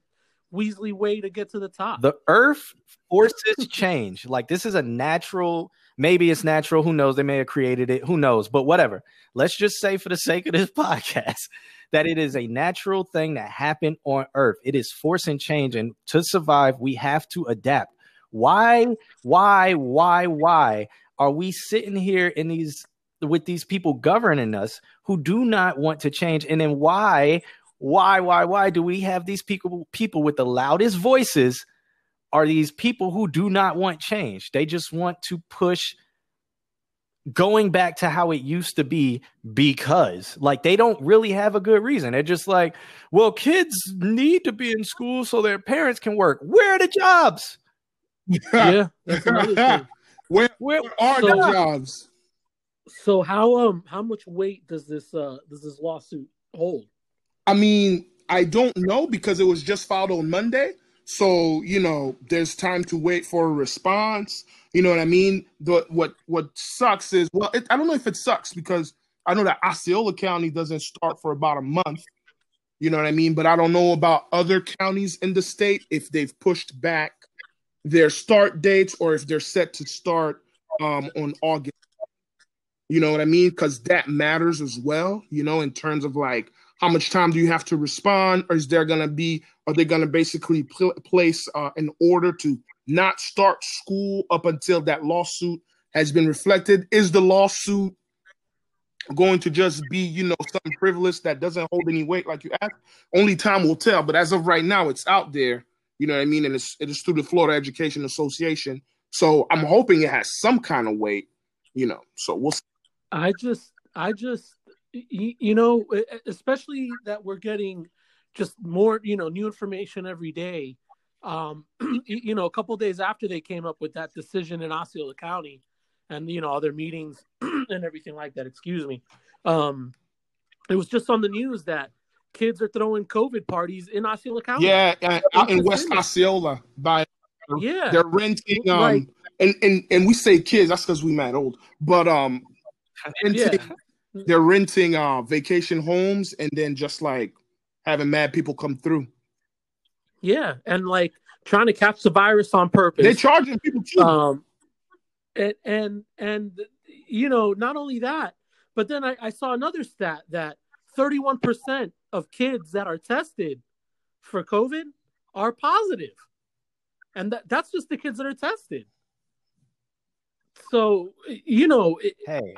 Weasley way to get to the top. The earth forces change. Like this is a natural, maybe it's natural. Who knows? They may have created it. Who knows? But whatever. Let's just say, for the sake of this podcast, that it is a natural thing that happened on earth. It is forcing change. And to survive, we have to adapt. Why, why, why, why are we sitting here in these with these people governing us who do not want to change? And then why why, why, why do we have these people people with the loudest voices are these people who do not want change. They just want to push going back to how it used to be because like they don't really have a good reason. They're just like, well, kids need to be in school so their parents can work. Where are the jobs? yeah, that's. Where, where are so, the jobs? So how um how much weight does this uh does this lawsuit hold? I mean, I don't know because it was just filed on Monday. So, you know, there's time to wait for a response. You know what I mean? The, what what sucks is, well, it, I don't know if it sucks because I know that Osceola County doesn't start for about a month. You know what I mean? But I don't know about other counties in the state if they've pushed back their start dates or if they're set to start um, on August. You know what I mean? Because that matters as well, you know, in terms of like how much time do you have to respond? Or is there going to be, are they going to basically pl- place uh, an order to not start school up until that lawsuit has been reflected? Is the lawsuit going to just be, you know, something frivolous that doesn't hold any weight like you asked? Only time will tell. But as of right now, it's out there. You know what I mean? And it's, it is through the Florida Education Association. So I'm hoping it has some kind of weight, you know. So we'll see. I just, I just you know, especially that we're getting just more, you know, new information every day. Um, you know, a couple days after they came up with that decision in Osceola County, and you know, other meetings and everything like that. Excuse me. Um, it was just on the news that kids are throwing COVID parties in Osceola County. Yeah, uh, out in West Osceola by yeah, they're renting um and and and we say kids. That's because we mad old, but um, renting, yeah they're renting uh vacation homes and then just like having mad people come through. Yeah, and like trying to catch the virus on purpose. They're charging people too. Um, and and and you know, not only that, but then I, I saw another stat that 31% of kids that are tested for COVID are positive. And that, that's just the kids that are tested. So, you know, hey,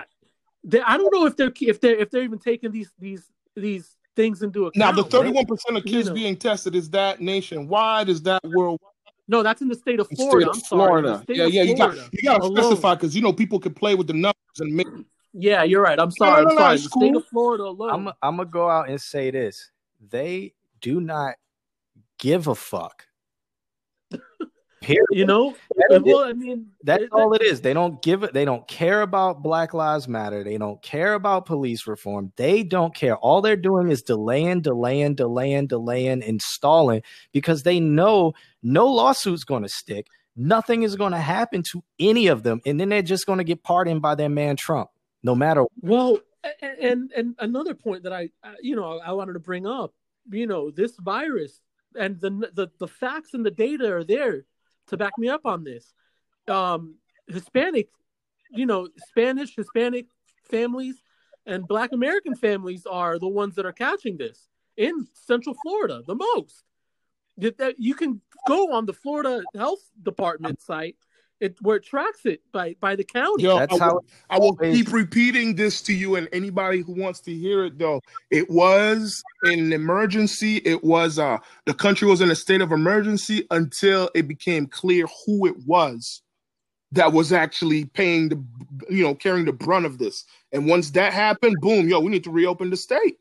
they, I don't know if they're if they're if they're even taking these these these things into account. Now, the thirty-one percent of kids you know. being tested is that nationwide? Is that worldwide? No, that's in the state of Florida. State of Florida. yeah, yeah, you got you got to specify because you know people can play with the numbers and make. Yeah, you're right. I'm sorry. No, no, no, I'm sorry. The cool. state of Florida alone. I'm I'm gonna go out and say this: they do not give a fuck Period. You know, uh, well, I mean, that's all it is. They don't give it. They don't care about Black Lives Matter. They don't care about police reform. They don't care. All they're doing is delaying, delaying, delaying, delaying, installing because they know no lawsuit's going to stick. Nothing is going to happen to any of them, and then they're just going to get pardoned by their man Trump, no matter. Well, and and another point that I, you know, I wanted to bring up, you know, this virus and the the the facts and the data are there to back me up on this. Um, Hispanic, you know, Spanish, Hispanic families and Black American families are the ones that are catching this in Central Florida the most. That you can go on the Florida Health Department site it where it tracks it by by the county. Yo, That's I how will, I will keep repeating this to you and anybody who wants to hear it though. It was an emergency. It was uh the country was in a state of emergency until it became clear who it was that was actually paying the you know carrying the brunt of this. And once that happened, boom, yo, we need to reopen the state.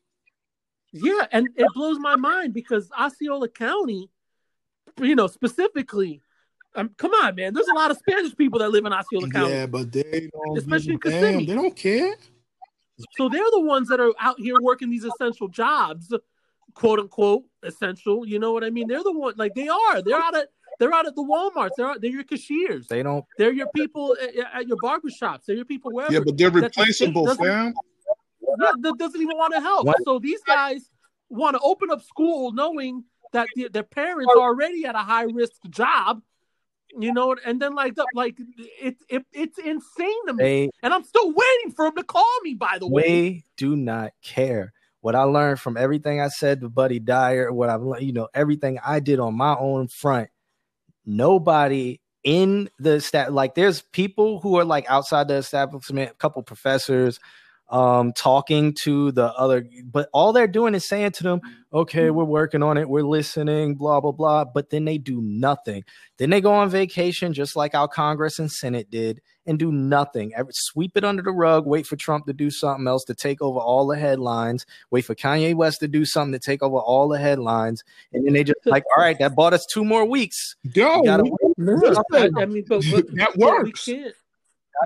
Yeah, and it blows my mind because Osceola County you know, specifically. Um, come on, man. There's a lot of Spanish people that live in Osceola County. Yeah, but they don't. Especially give a in damn. Kissimmee. They don't care. So they're the ones that are out here working these essential jobs, quote unquote essential. You know what I mean? They're the one like they are. They're out at they're out at the WalMarts. They're out, they're your cashiers. They don't. They're your people at, at your barbershops. They're your people wherever. Yeah, but they're that the state replaceable, doesn't- fam. that, that doesn't even want to help. What? So these guys want to open up school knowing that the, their parents are already at a high risk job. You know, and then like the, like it, it it's insane to me. They And I'm still waiting for him to call me. By the way, They do not care. What I learned from everything I said to Buddy Dyer, what I've learned, you know, everything I did on my own front, nobody in the stat like there's people who are like outside the establishment, a couple professors um talking to the other but all they're doing is saying to them okay we're working on it we're listening blah blah blah but then they do nothing. Then they go on vacation just like our congress and senate did and do nothing. Ever sweep it under the rug wait for trump to do something else to take over all the headlines wait for kanye west to do something to take over all the headlines and then they just like all right that bought us two more weeks. Yo, You gotta we- No, I, I mean, but, but that but we can't.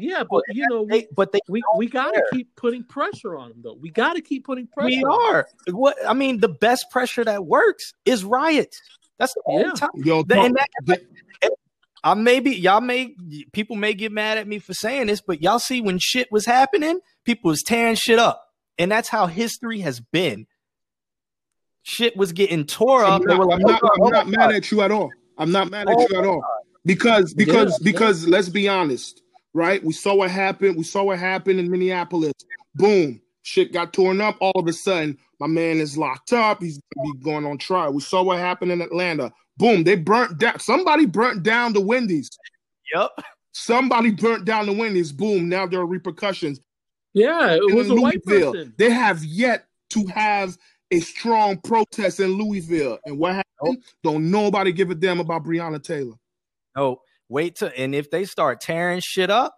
Yeah, but you know, they, we but they we, we got to keep putting pressure on them, though. We got to keep putting pressure. we on 'em. are what i mean the best pressure that works is riots that's the only Yeah. time Yo, The- and that, the- I may be y'all may people may get mad at me for saying this, but y'all see when shit was happening, people was tearing shit up, and that's how history has been. Shit was getting tore up. I'm not, like, I'm not, "Oh, I'm not mad at you at all. I'm not mad at Oh you at all. Because because Yeah, because let's be honest, right? We saw what happened. We saw what happened in Minneapolis. Boom, shit got torn up. All of a sudden, my man is locked up. He's gonna be going on trial. We saw what happened in Atlanta. Boom, they burnt down. Somebody burnt down the Wendy's. Yep. Somebody burnt down the Wendy's. Boom. Now there are repercussions. Yeah, it was a white person. They have yet to have a strong protest in Louisville. And what happened? Don't nobody give a damn about Breonna Taylor. No, wait till and if they start tearing shit up,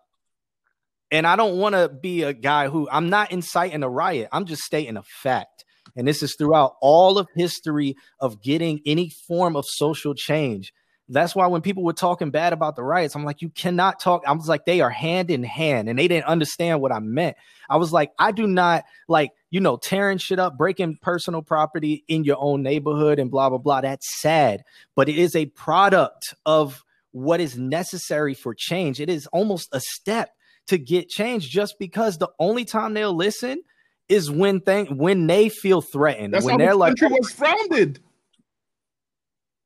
and I don't want to be a guy who I'm not inciting a riot. I'm just stating a fact. And this is throughout all of history of getting any form of social change. That's why when people were talking bad about the riots, I'm like, you cannot talk. I was like, they are hand in hand, and they didn't understand what I meant. I was like, I do not like, you know, tearing shit up, breaking personal property in your own neighborhood and blah, blah, blah. That's sad, but it is a product of what is necessary for change. It is almost a step to get change just because the only time they'll listen is when thing when they feel threatened. That's when how they're this like, country was founded.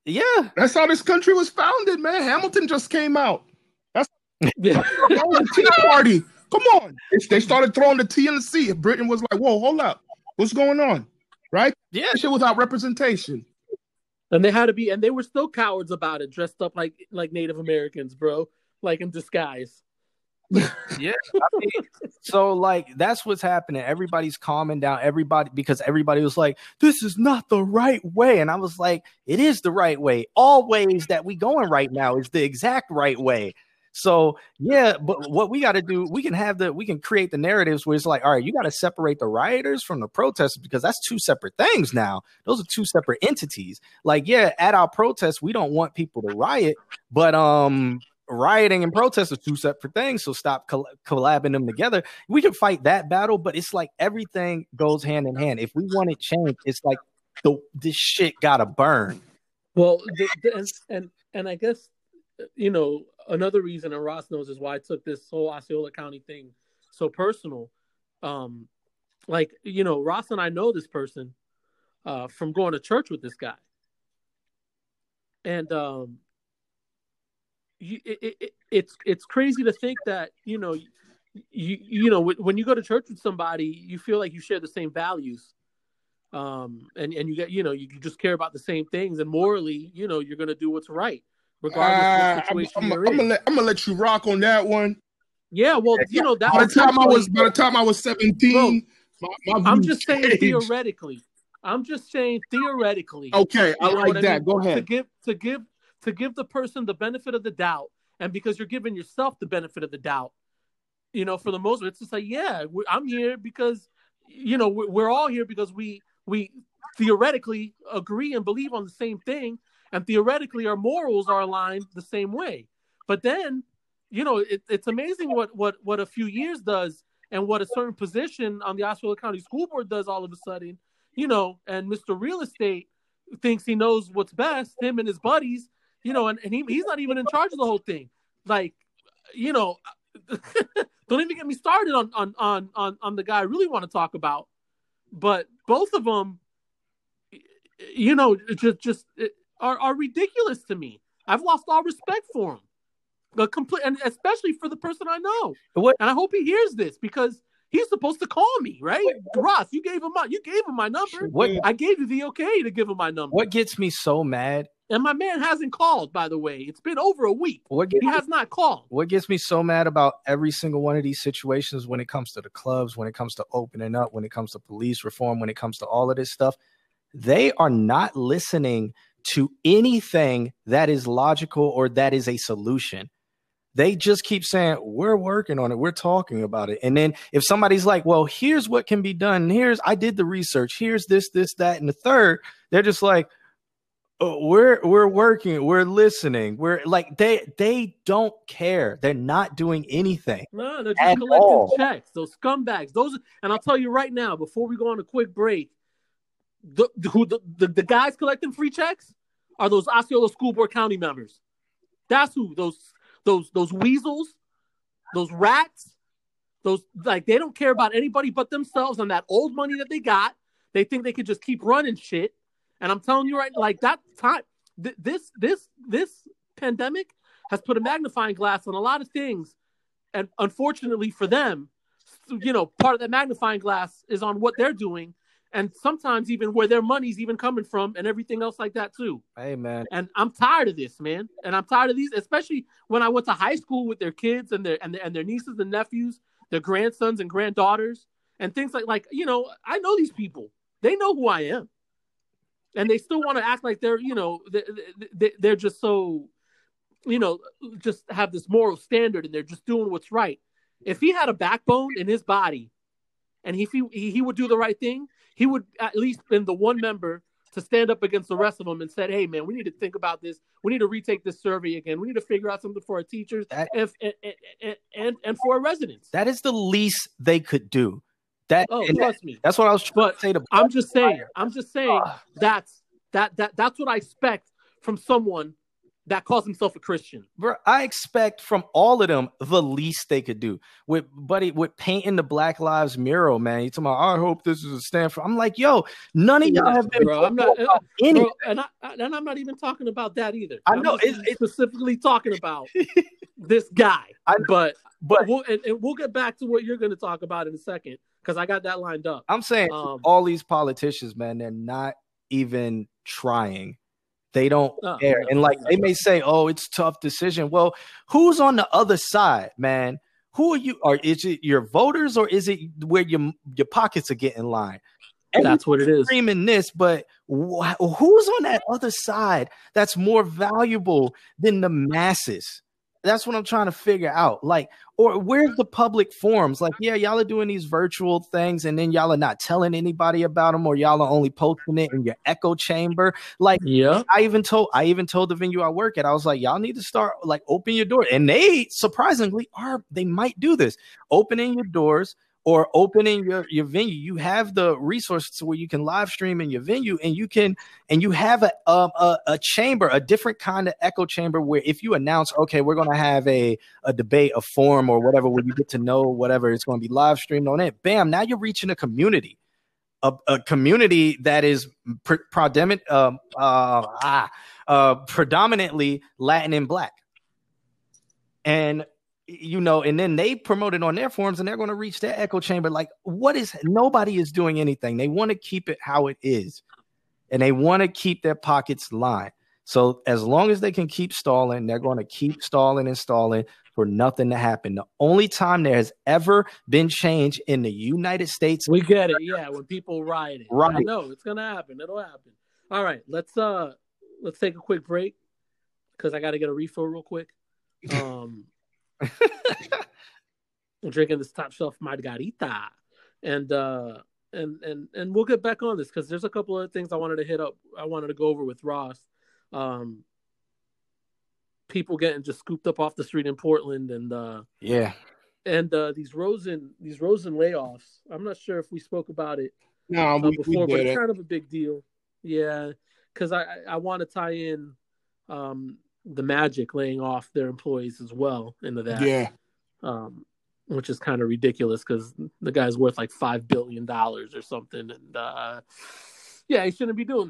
yeah, That's how this country was founded, man. Hamilton just came out. That's That was a tea party. Come on. They- They started throwing the tea in the sea. Britain was like, whoa, hold up. What's going on? Right? yeah, shit without representation. And they had to be, and they were still cowards about it, dressed up like like Native Americans, bro, like in disguise. yeah. I mean, so like that's what's happening. Everybody's calming down. Everybody because everybody was like, "This is not the right way," and I was like, "It is the right way. All ways that we going right now is the exact right way." So yeah, but what we got to do, we can have the, we can create the narratives where it's like, all right, you got to separate the rioters from the protesters because that's two separate things now. Those are two separate entities. Like, yeah, at our protests, we don't want people to riot, but um, rioting and protest are two separate things. So stop coll- collabing them together. We can fight that battle, but it's like everything goes hand in hand. If we want it changed, it's like the this shit gotta burn. Well, and, and and I guess you know another reason, and Ross knows is why I took this whole Osceola County thing so personal. Um, like you know, Ross and I know this person uh, from going to church with this guy, and um, you, it, it, it's it's crazy to think that you know you you know when you go to church with somebody, you feel like you share the same values. Um and and you get you know you, just care about the same things. And morally you know you're gonna do what's right regardless Uh, of I'm, situation I'm, I'm gonna let, I'm gonna let you rock on that one. yeah well you know that By the time I was by the time I was 17, my, my i'm views just saying theoretically i'm just saying theoretically Okay, I You like what I that. mean? Go to give to give to give the person the benefit of the doubt and because you're giving yourself the benefit of the doubt you know for the most it's just like yeah i'm here because you know we're, we're all here because we we theoretically agree and believe on the same thing and theoretically our morals are aligned the same way. But then, you know, it, it's amazing what what what a few years does and what a certain position on the Osceola County School Board does all of a sudden, you know, and Mr. Real Estate thinks he knows what's best, him and his buddies, you know, and, and he, he's not even in charge of the whole thing. Like, you know, don't even get me started on on on on, on the guy I really want to talk about. But both of them, you know, just just are, are ridiculous to me. I've lost all respect for him. The complete, and especially for the person I know. What? And I hope he hears this because he's supposed to call me, right? Ross, you gave him my, you gave him my number. What? I gave you the okay to give him my number. What gets me so mad? And my man hasn't called, by the way. It's been over a week. What gets He has not called. what gets me so mad about every single one of these situations when it comes to the clubs, when it comes to opening up, when it comes to police reform, when it comes to all of this stuff, they are not listening to anything that is logical or that is a solution. They just keep saying, We're working on it, we're talking about it. And then if somebody's like, Well, here's what can be done, here's I did the research, here's this, this, that, and the third, they're just like, "Oh, we're we're working we're listening we're like they they don't care they're not doing anything No, they're just collecting all. checks. Those scumbags. Those, and I'll tell you right now, before we go on a quick break, the who, the, the, the guys collecting free checks are those Osceola School Board County members. That's who those those those weasels, those rats, those like they don't care about anybody but themselves and that old money that they got. They think they could just keep running shit. And I'm telling you right, like that time, th- this this this pandemic has put a magnifying glass on a lot of things and unfortunately for them, you know, part of that magnifying glass is on what they're doing, and sometimes even where their money's even coming from, and everything else like that too. hey man And I'm tired of this, man. And I'm tired of these, especially when I went to high school with their kids and their and their, and their nieces and nephews, their grandsons and granddaughters, and things like like you know, I know these people. They know who I am, and they still want to act like they're you know they, they, they're just so you know just have this moral standard and they're just doing what's right. If he had a backbone in his body, and he he he would do the right thing, he would at least been the one member to stand up against the rest of them and said, "Hey, man, we need to think about this. We need to retake this survey again. We need to figure out something for our teachers That- and, and, and, and for our residents." that is the least they could do that, oh, and that- trust me. that's what i was trying But to say to I'm just saying. I'm just saying that's that that that's what I expect from someone that calls himself a Christian. Bro, I expect from all of them the least they could do. With buddy, with painting the Black Lives mural, man. You talking about? I hope this is a stand for. I'm like, yo, none of y'all have been bro, I'm not- vocal about. Bro, and I and I'm not even talking about that either. I I'm know, it's- it's- specifically talking about this guy. I know, but but we'll and, and we'll get back to what you're going to talk about in a second because I got that lined up. I'm saying Um, all these politicians, man, they're not even trying. They don't No, care. no, and like no. they may say, "Oh, it's a tough decision." Well, who's on the other side, man? Who are you? Are is it your voters, or is it where your your pockets are getting lined? And That's what it is. screaming this, but wh- who's on that other side that's more valuable than the masses? That's what I'm trying to figure out. Like, or where's the public forums? Like, yeah, y'all are doing these virtual things, and then y'all are not telling anybody about them, or y'all are only posting it in your echo chamber. Like, Yeah. I even told I even told the venue I work at, I was like, y'all need to start like open your door. And they surprisingly are they might do this. Opening your doors or opening your, your venue. You have the resources where you can live stream in your venue and you can and you have a um, a, a chamber, a different kind of echo chamber where if you announce, okay, we're gonna have a, a debate, a forum or whatever, where you get to know whatever it's gonna be live streamed on it, bam, now you're reaching a community. A, a community that is pre- predominant, um, uh, ah, uh, predominantly Latin and Black, and you know, and then they promote it on their forums, and they're going to reach their echo chamber. Like, what is? Nobody is doing anything. They want to keep it how it is, and they want to keep their pockets lined. So as long as they can keep stalling, they're going to keep stalling and stalling for nothing to happen. The only time there has ever been change in the United States We get it. Yeah, when people riot it. Right. No, it's gonna happen. It'll happen. All right, let's uh let's take a quick break because I gotta get a refill real quick. Um drinking this top shelf margarita. And uh and and and we'll get back on this because there's a couple of things I wanted to hit up I wanted to go over with Ross. um, people getting just scooped up off the street in Portland, and uh, Yeah. and uh, these Rosen these Rosen layoffs. I'm not sure if we spoke about it No, uh, we, we before, but did it's kind of a big deal. Yeah, because I I, I want to tie in um, the Magic laying off their employees as well into that. Yeah. um, which is kind of ridiculous because the guy's worth like five billion dollars or something, and uh, yeah, he shouldn't be doing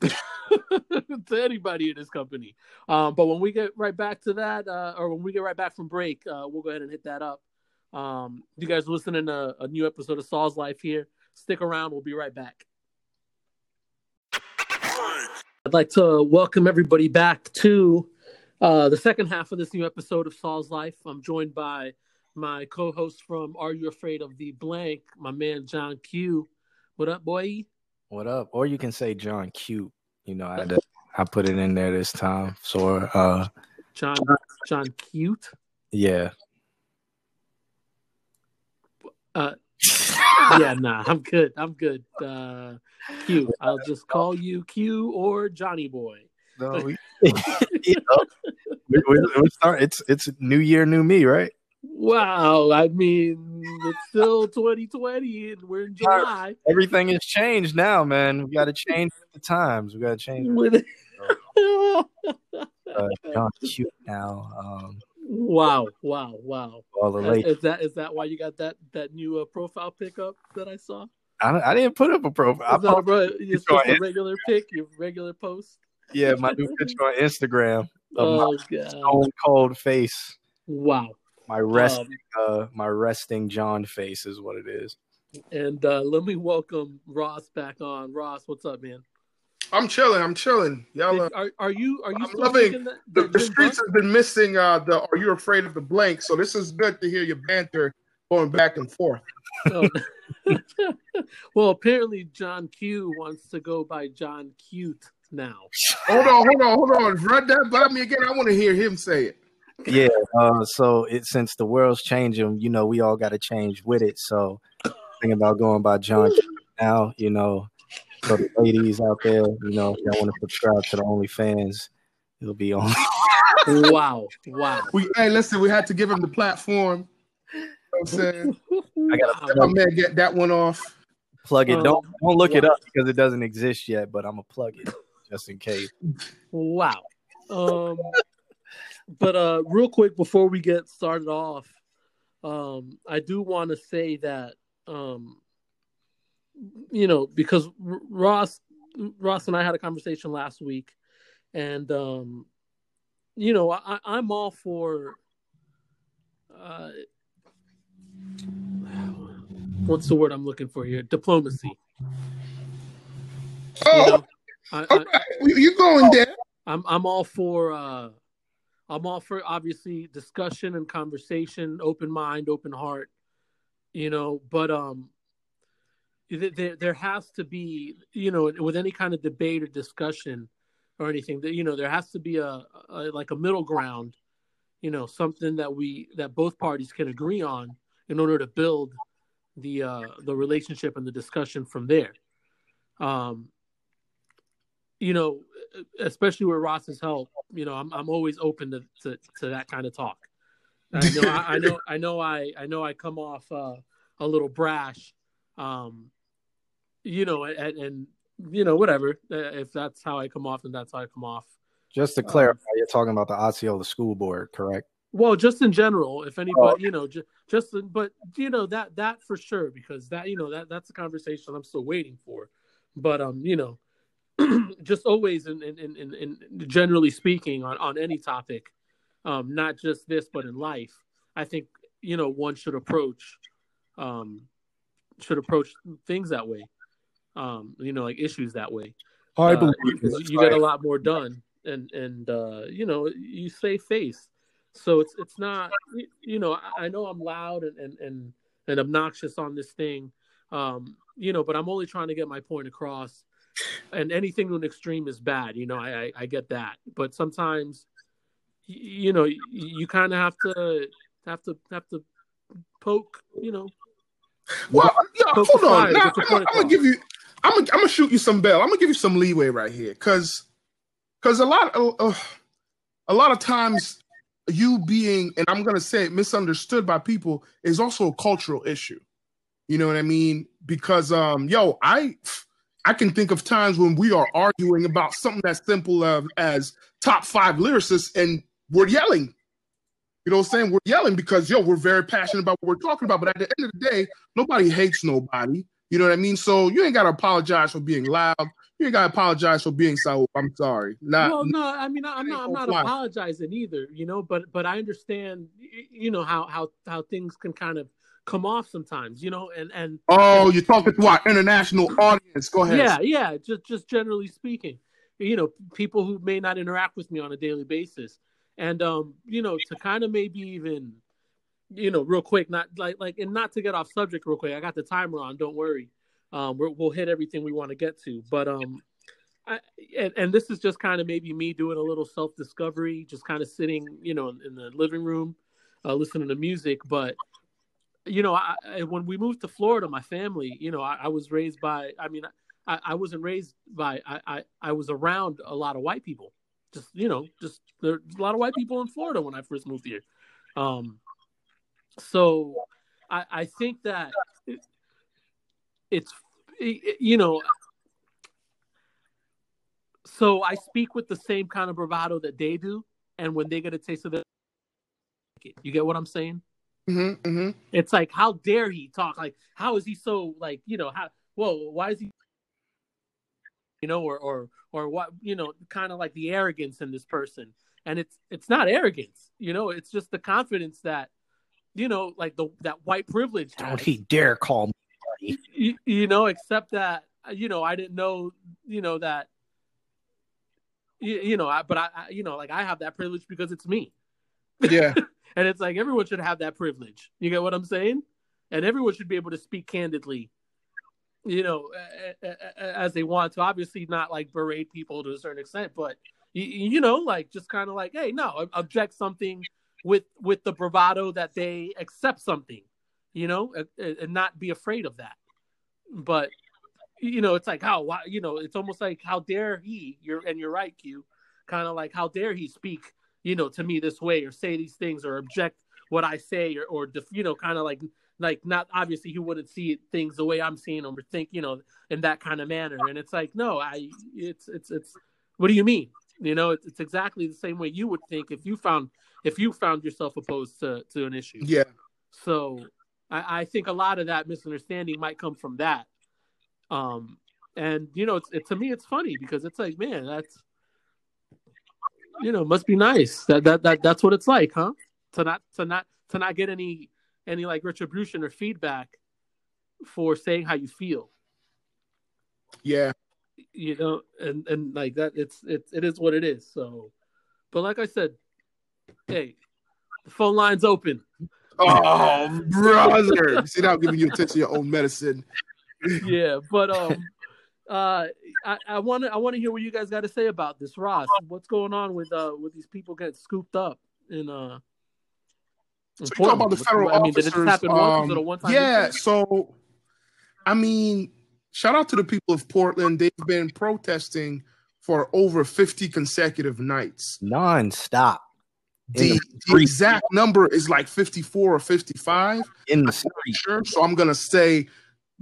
that to anybody in his company. Um, but when we get right back to that, uh, or when we get right back from break, uh, we'll go ahead and hit that up. Um, you guys listening to a new episode of Saul's Life here? Stick around. We'll be right back. I'd like to welcome everybody back to uh, the second half of this new episode of Saul's Life. I'm joined by my co-host from Are You Afraid of the Blank, my man John Q. What up, boy? What up? Or you can say John Cute. You know, I I put it in there this time. So uh John John Cute. yeah. Uh, yeah, nah, I'm good. I'm good. Uh, Q. I'll just call you Q or Johnny Boy. No, we, you know, we, we, we start, it's it's new year, new me, right? Wow, I mean, it's still 2020 and we're in July. Everything has changed now, man. We got to change the times. We got to change. With- Uh, John Cute now. Um, wow, wow, wow. all the Is, late. is that is that why you got that that new uh, profile pickup that I saw? I, I didn't put up a profile. I that a, bro, just a regular pic, your regular post. yeah, my new picture on Instagram of my Oh god! stone cold face. Wow. My resting, Um, uh, my resting John face is what it is. and uh, let me welcome Ross back on. Ross, what's up, man? I'm chilling. I'm chilling. Y'all, uh, Are, are you are you I'm loving thinking that, the, the streets Buck- have been missing uh the are you afraid of the blank so this is good to hear your banter going back and forth Oh. well, apparently John Q wants to go by John Cute now. hold on hold on hold on run that by me again i want to hear him say it Yeah. Uh, so it since the world's changing, you know, we all got to change with it. So thinking about going by John Cute now, you know, so the ladies out there, you know, if y'all want to subscribe to the OnlyFans, it'll be on. Wow, wow. we hey listen we had to give him the platform you know what i'm saying I gotta my man get that one off plug it. Um, Don't don't look it up because it doesn't exist yet, but I'm gonna plug it just in case. Wow. Um, but uh, real quick before we get started off, um, I do want to say that um, you know because Ross Ross and I had a conversation last week, and um, you know I, I'm all for. Uh, what's the word I'm looking for here? Diplomacy. You oh know, I, I, okay. you going there I'm I'm all for uh I'm all for obviously discussion and conversation, open mind, open heart, you know, but um there there has to be, you know, with any kind of debate or discussion or anything that you know, there has to be a, a like a middle ground, you know, something that we that both parties can agree on in order to build the uh the relationship and the discussion from there. Um you know, especially with Ross's help, you know, I'm I'm always open to to, to that kind of talk. I know, I, I know, I know, I I know, I come off uh, a little brash, um, you know, and, and you know, whatever. Uh, If that's how I come off, then that's how I come off. Just to clarify, you're talking about the Osceola School Board, correct? Well, just in general, if anybody, Oh, you know, just, just, but you know that that for sure because that you know that that's a conversation I'm still waiting for. But um, you know, just always in in, in, in in generally speaking on on any topic, um, not just this but in life, I think you know one should approach, um, should approach things that way, um, you know, like issues that way. I Uh, believe it's you get a lot more done and and uh you know you save face so it's it's not you- know i I know i'm loud and and and, and obnoxious on this thing um you know but i'm only trying to get my point across. And anything to an extreme is bad you know i i, I get that. But sometimes you know you, you kind of have to have to have to poke you know well yeah, hold on. now, I'm, I'm gonna give you I'm gonna, I'm gonna shoot you some bell i'm gonna give you some leeway right here because because a lot of uh, a lot of times you being and i'm to say it misunderstood by people is also a cultural issue you know what i mean because um yo i i can think of times when we are arguing about something as simple of, as top five lyricists and we're yelling you know what I'm saying? We're yelling because yo, we're very passionate about what we're talking about. But at the end of the day, nobody hates nobody. You know what I mean? So you ain't gotta apologize for being loud. You ain't gotta apologize for being so. I'm sorry. Not, well, no, I mean, I'm not. I'm not apologizing either. You know, but but I understand. You know how how how things can kind of come off sometimes. You know, and and oh, you're talking to our international audience. Go ahead. Yeah, yeah. Just just generally speaking, you know, people who may not interact with me on a daily basis, and um, you know, to kind of maybe even you know, real quick, not like like, and not to get off subject real quick. I got the timer on. Don't worry. Um, we will hit everything we want to get to. But um, I, and, and this is just kind of maybe me doing a little self discovery, just kind of sitting, you know, in, in the living room, uh, listening to music. But you know, I, I, when we moved to Florida, my family, you know, I, I was raised by. I mean, I, I wasn't raised by. I, I was around a lot of white people. Just you know, just there's a lot of white people in Florida when I first moved here. Um, so I, I think that it's you know so I speak with the same kind of bravado that they do, and when they get a taste of it, you get what I'm saying? Mm-hmm, mm-hmm. It's like, how dare he talk? Like, how is he so like, you know, how? Whoa, why is he? You know, or or or what? You know, kind of like the arrogance in this person, and it's it's not arrogance. You know, it's just the confidence that you know, like the that white privilege. Don't he dare call me. You, you know, except that uh, you know, I didn't know, you know, that you, you know, I, but I, I, you know, like I have that privilege because it's me. Yeah. and it's like everyone should have that privilege. You get what I'm saying? And everyone should be able to speak candidly, you know, as they want to. Obviously, not like berate people to a certain extent, but you, you know, like just kind of like, hey, no, object something with with the bravado that they accept something, you know, and, and not be afraid of that. But you know, it's like how why you know, it's almost like how dare he? You're and you're right, Q. Kind of like how dare he speak, you know, to me this way or say these things or object what I say or or you know, kind of like like not obviously he wouldn't see things the way I'm seeing them or think you know in that kind of manner. And it's like no, I it's it's it's what do you mean? You know, it's, exactly the same way you would think if you found if you found yourself opposed to to an issue. Yeah. So I, I think a lot of that misunderstanding might come from that. Um, and you know, it's it, to me it's funny because it's like, man, that's you know, must be nice. That that that that's what it's like, huh? To not to not to not get any any like retribution or feedback for saying how you feel. Yeah you know, and and like that, it's it's it is what it is. So, but like I said, hey, the phone line's open. Oh, brother! See now, giving you attention to your own medicine. yeah, but um, uh, I want to I want to hear what you guys got to say about this, Ross. What's going on with uh with these people getting scooped up in uh. In so you talk about the federal I mean, officers. Did it happen um, once? yeah, so I mean, shout out to the people of Portland. They've been protesting for over 50 consecutive nights. Non-stop. The, the, exact number is like 54 or 55. In the street. Sure. So I'm gonna say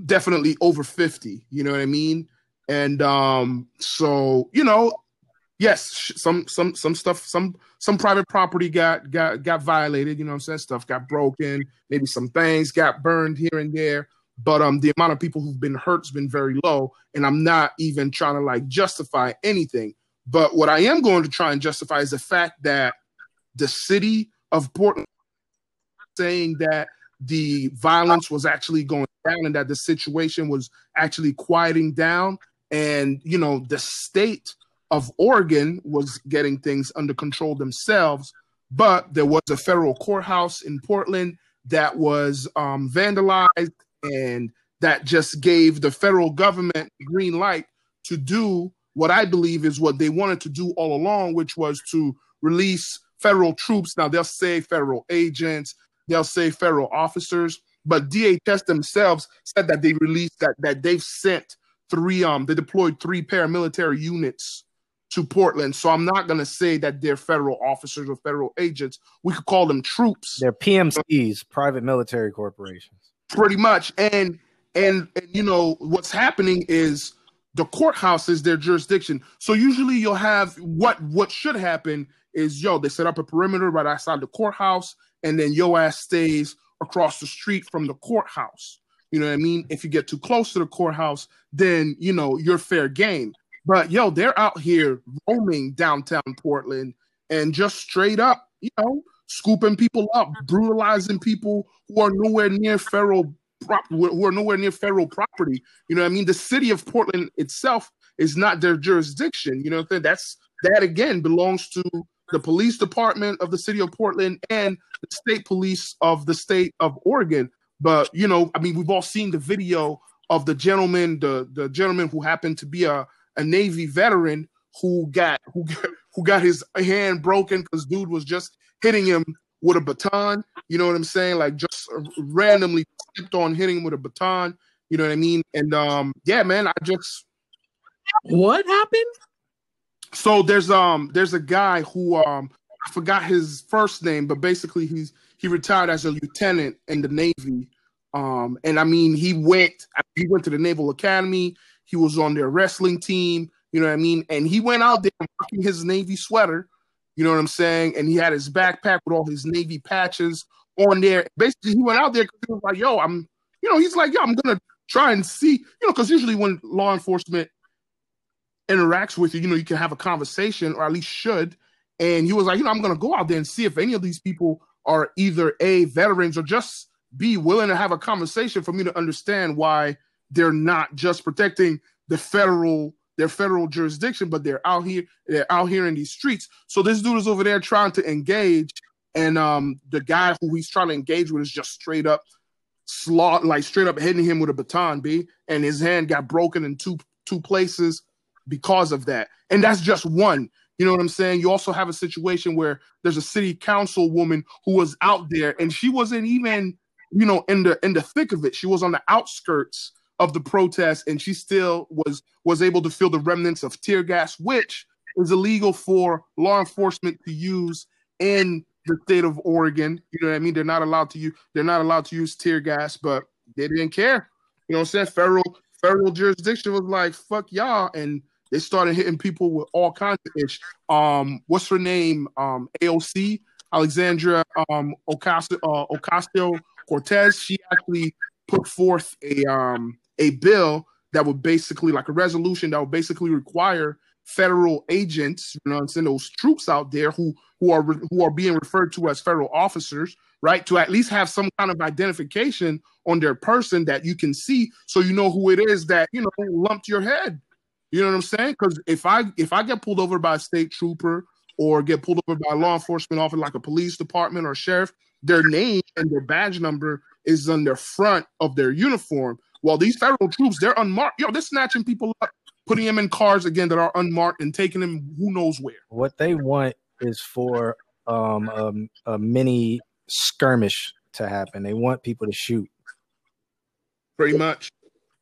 definitely over 50. You know what I mean? And um, so, you know, yes, some some some stuff, some some private property got got got violated, you know what I'm saying? Stuff got broken, maybe some things got burned here and there but um the amount of people who've been hurt has been very low and i'm not even trying to like justify anything. But what i am going to try and justify is the fact that the city of portland saying that the violence was actually going down and that the situation was actually quieting down and you know the state of oregon was getting things under control themselves. But there was a federal courthouse in portland that was um, vandalized and that just gave the federal government green light to do what I believe is what they wanted to do all along, which was to release federal troops. Now they'll say federal agents, they'll say federal officers, but DHS themselves said that they released that that they've sent three um they deployed three paramilitary units to Portland. So I'm not gonna say that they're federal officers or federal agents. We could call them troops. They're PMCs, private military corporations. Pretty much. And and, and you know what's happening is the courthouse is their jurisdiction. So usually you'll have what what should happen is yo, they set up a perimeter right outside the courthouse, and then yo ass stays across the street from the courthouse. You know what I mean? If you get too close to the courthouse, then you know you're fair game. But yo, they're out here roaming downtown Portland and just straight up, you know, scooping people up, mm-hmm. brutalizing people who are nowhere near federal prop who are nowhere near federal property. You know, I mean, the city of Portland itself is not their jurisdiction. You know, that's that again belongs to the police department of the city of Portland and the state police of the state of Oregon. But you know, I mean, we've all seen the video of the gentleman, the the gentleman who happened to be a, a Navy veteran who got who got, who got his hand broken because dude was just hitting him with a baton. You know what I'm saying? Like just randomly kept on hitting him with a baton. You know what I mean? And um, yeah, man, I just what happened? So there's um there's a guy who um I forgot his first name, but basically he's he retired as a lieutenant in the Navy. Um, and I mean he went he went to the Naval Academy. He was on their wrestling team. You know what I mean? And he went out there rocking his Navy sweater. You know what I'm saying? And he had his backpack with all his Navy patches on there. Basically, he went out there because he was like, "Yo, I'm," you know, he's like, "Yo, I'm gonna try and see," you know, because usually when law enforcement interacts with you, you know, you can have a conversation, or at least should. And he was like, you know, I'm gonna go out there and see if any of these people are either a veterans or just be willing to have a conversation for me to understand why they're not just protecting the federal their federal jurisdiction, but they're out here, they're out here in these streets. So this dude is over there trying to engage, and um, the guy who he's trying to engage with is just straight up slot, like straight up hitting him with a baton, b, and his hand got broken in two two places because of that. And that's just one. You know what I'm saying? You also have a situation where there's a city council woman who was out there, and she wasn't even, you know, in the in the thick of it. She was on the outskirts of the protest, and she still was was able to feel the remnants of tear gas, which is illegal for law enforcement to use in the state of Oregon. You know what I mean? They're not allowed to use they're not allowed to use tear gas, but they didn't care. You know what I'm saying? Federal federal jurisdiction was like, fuck y'all. And they started hitting people with all kinds of ish. Um, what's her name? Um, AOC, Alexandria um Ocasio uh, Ocasio Cortez. She actually put forth a um a bill that would basically like a resolution that would basically require federal agents, you know, and send those troops out there who who are who are being referred to as federal officers, right, to at least have some kind of identification on their person that you can see, so you know who it is that you know lumped your head. You know what I'm saying? Because if I if I get pulled over by a state trooper or get pulled over by a law enforcement officer like a police department or sheriff, their name and their badge number is on the front of their uniform. Well, these federal troops, they're unmarked. Yo, they're snatching people up, putting them in cars again that are unmarked and taking them who knows where. What they want is for um, a, a mini skirmish to happen. They want people to shoot. Pretty much.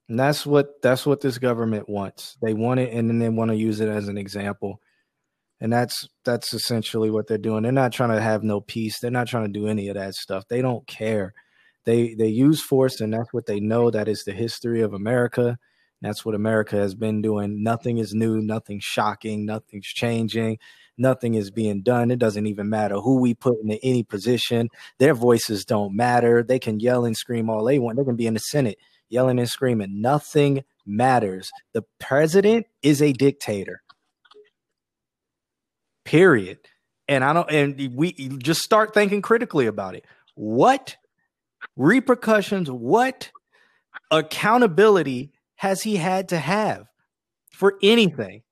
And that's what that's what this government wants. They want it and then they want to use it as an example. And that's that's essentially what they're doing. They're not trying to have no peace. They're not trying to do any of that stuff. They don't care they they use force and that's what they know that is the history of america. That's what america has been doing. Nothing is new nothing's shocking nothing's changing nothing is being done. It doesn't even matter who we put in any position. Their voices don't matter. They can yell and scream all they want. They can be in the senate yelling and screaming. Nothing matters. The president is a dictator. Period. And i don't and we just start thinking critically about it. What repercussions, what accountability has he had to have for anything?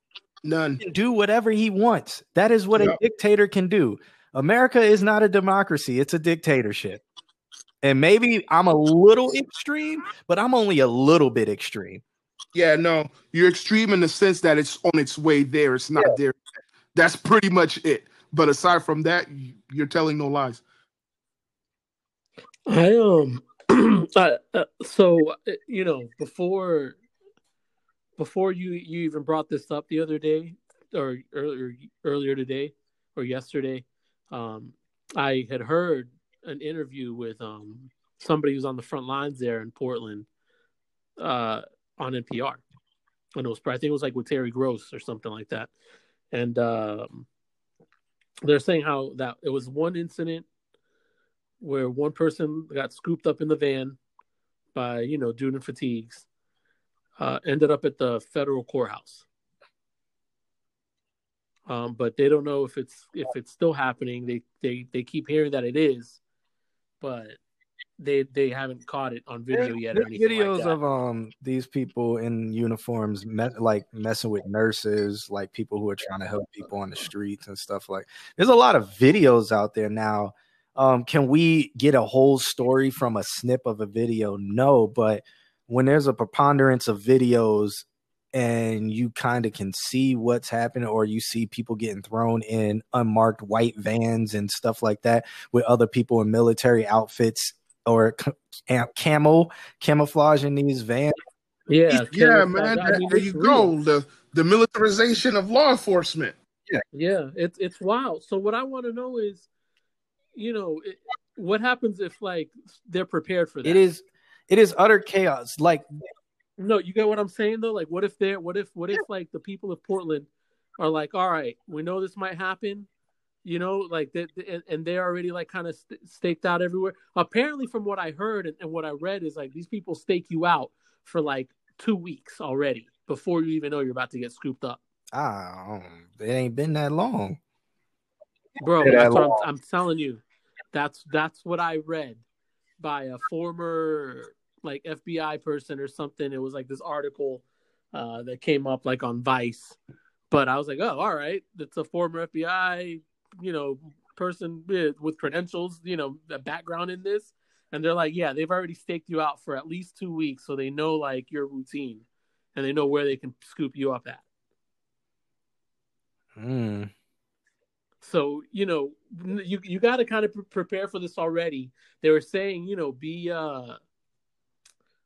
None. do whatever he wants. That is what a dictator can do. America is not a democracy, it's a dictatorship. And maybe I'm a little extreme, but I'm only a little bit extreme. Yeah, no, you're extreme in the sense that it's on its way there. It's not yeah. there. That's pretty much it. But aside from that, you're telling no lies. I um uh, uh, so you know before before you you even brought this up the other day or earlier earlier today or yesterday, um, I had heard an interview with um, somebody who's on the front lines there in Portland uh, on NPR. And it was, I think it was like with Terry Gross or something like that. And um, they're saying how that it was one incident where one person got scooped up in the van by, you know, dude in fatigues, uh, ended up at the federal courthouse. Um, but they don't know if it's if it's still happening. They they they keep hearing that it is, but they they haven't caught it on video There- yet. Or anything videos like of um these people in uniforms me- like messing with nurses, like people who are trying to help people on the streets and stuff like. There's a lot of videos out there now. Um, can we get a whole story from a snip of a video? No, but when there's a preponderance of videos and you kind of can see what's happening, or you see people getting thrown in unmarked white vans and stuff like that with other people in military outfits or ca- cam- camo camouflage in these vans. yeah, yeah, camouflage. man. I mean, there you real. go. The the militarization of law enforcement. Yeah yeah, it's it's wild. So what I want to know is, you know, it, what happens if like they're prepared for that? It is it is utter chaos. Like No, you get what I'm saying though. Like, what if they're what if what if like the people of Portland are like, all right, we know this might happen, you know, like that, and, and they're already like kind of st- staked out everywhere. Apparently, from what I heard and, and what I read is like these people stake you out for like two weeks already before you even know you're about to get scooped up, ah, it ain't been that long. bro. That's that what I'm, I'm telling you. That's that's what I read by a former like FBI person or something. It was like this article uh, that came up like on Vice, but I was like, oh, all right, it's a former FBI, you know, person with, credentials, you know, a background in this, and they're like, yeah, they've already staked you out for at least two weeks, so they know like your routine, and they know where they can scoop you up at. Hmm. So you know, you you got to kind of pre- prepare for this already. They were saying, you know, be uh,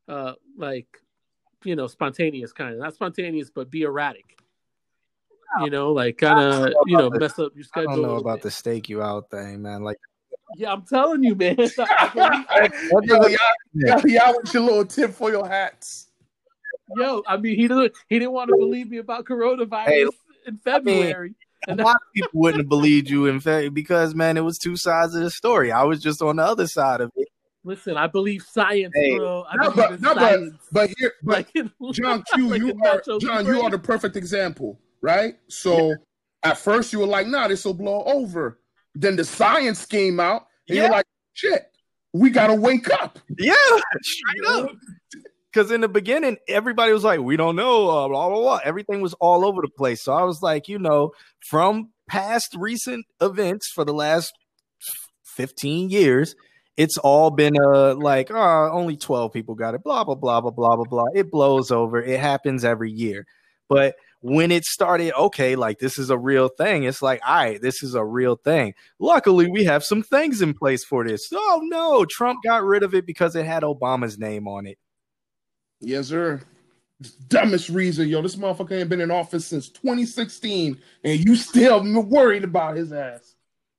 uh, like, you know, spontaneous kind of not spontaneous, but be erratic. You know, like kind of, you know, mess up your I schedule. don't know about bit. the stake you out thing, man. Like Yeah, I'm telling you, man. I believe- yo, y'all, y'all, y'all with your little tip for your hats. Yo, I mean, he didn't he didn't want to believe me about coronavirus Hey, in February. A lot of people wouldn't have believed you in fact because man, it was two sides of the story. I was just on the other side of it. listen, I believe science, Hey, bro. I No, but no, but science. but here, but like John Q, like you are Nacho John, Libre. you are the perfect example, right? So at first you were like, "Nah, this will blow over." Then the science came out, and Yeah. you're like, "Shit, we gotta wake up." Yeah, straight up. Because in the beginning, everybody was like, "We don't know," uh, blah blah blah. Everything was all over the place. So I was like, you know, from past recent events for the last fifteen years, it's all been uh like, oh, only twelve people got it. Blah blah blah blah blah blah blah. It blows over. It happens every year. But when it started, okay, like this is a real thing. It's like, all right, this is a real thing. Luckily, we have some things in place for this. Oh no, Trump got rid of it because it had Obama's name on it. Yes, sir. Dumbest reason, yo. This motherfucker ain't been in office since 2016, and you still worried about his ass.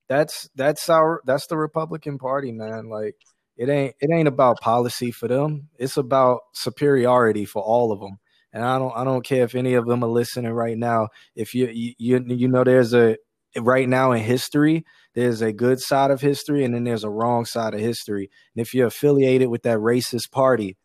That's that's our that's the Republican Party, man. Like it ain't it ain't about policy for them. It's about superiority for all of them. And I don't I don't care if any of them are listening right now. If you you you, you know there's a right now in history, there's a good side of history and then there's a wrong side of history. And if you're affiliated with that racist party,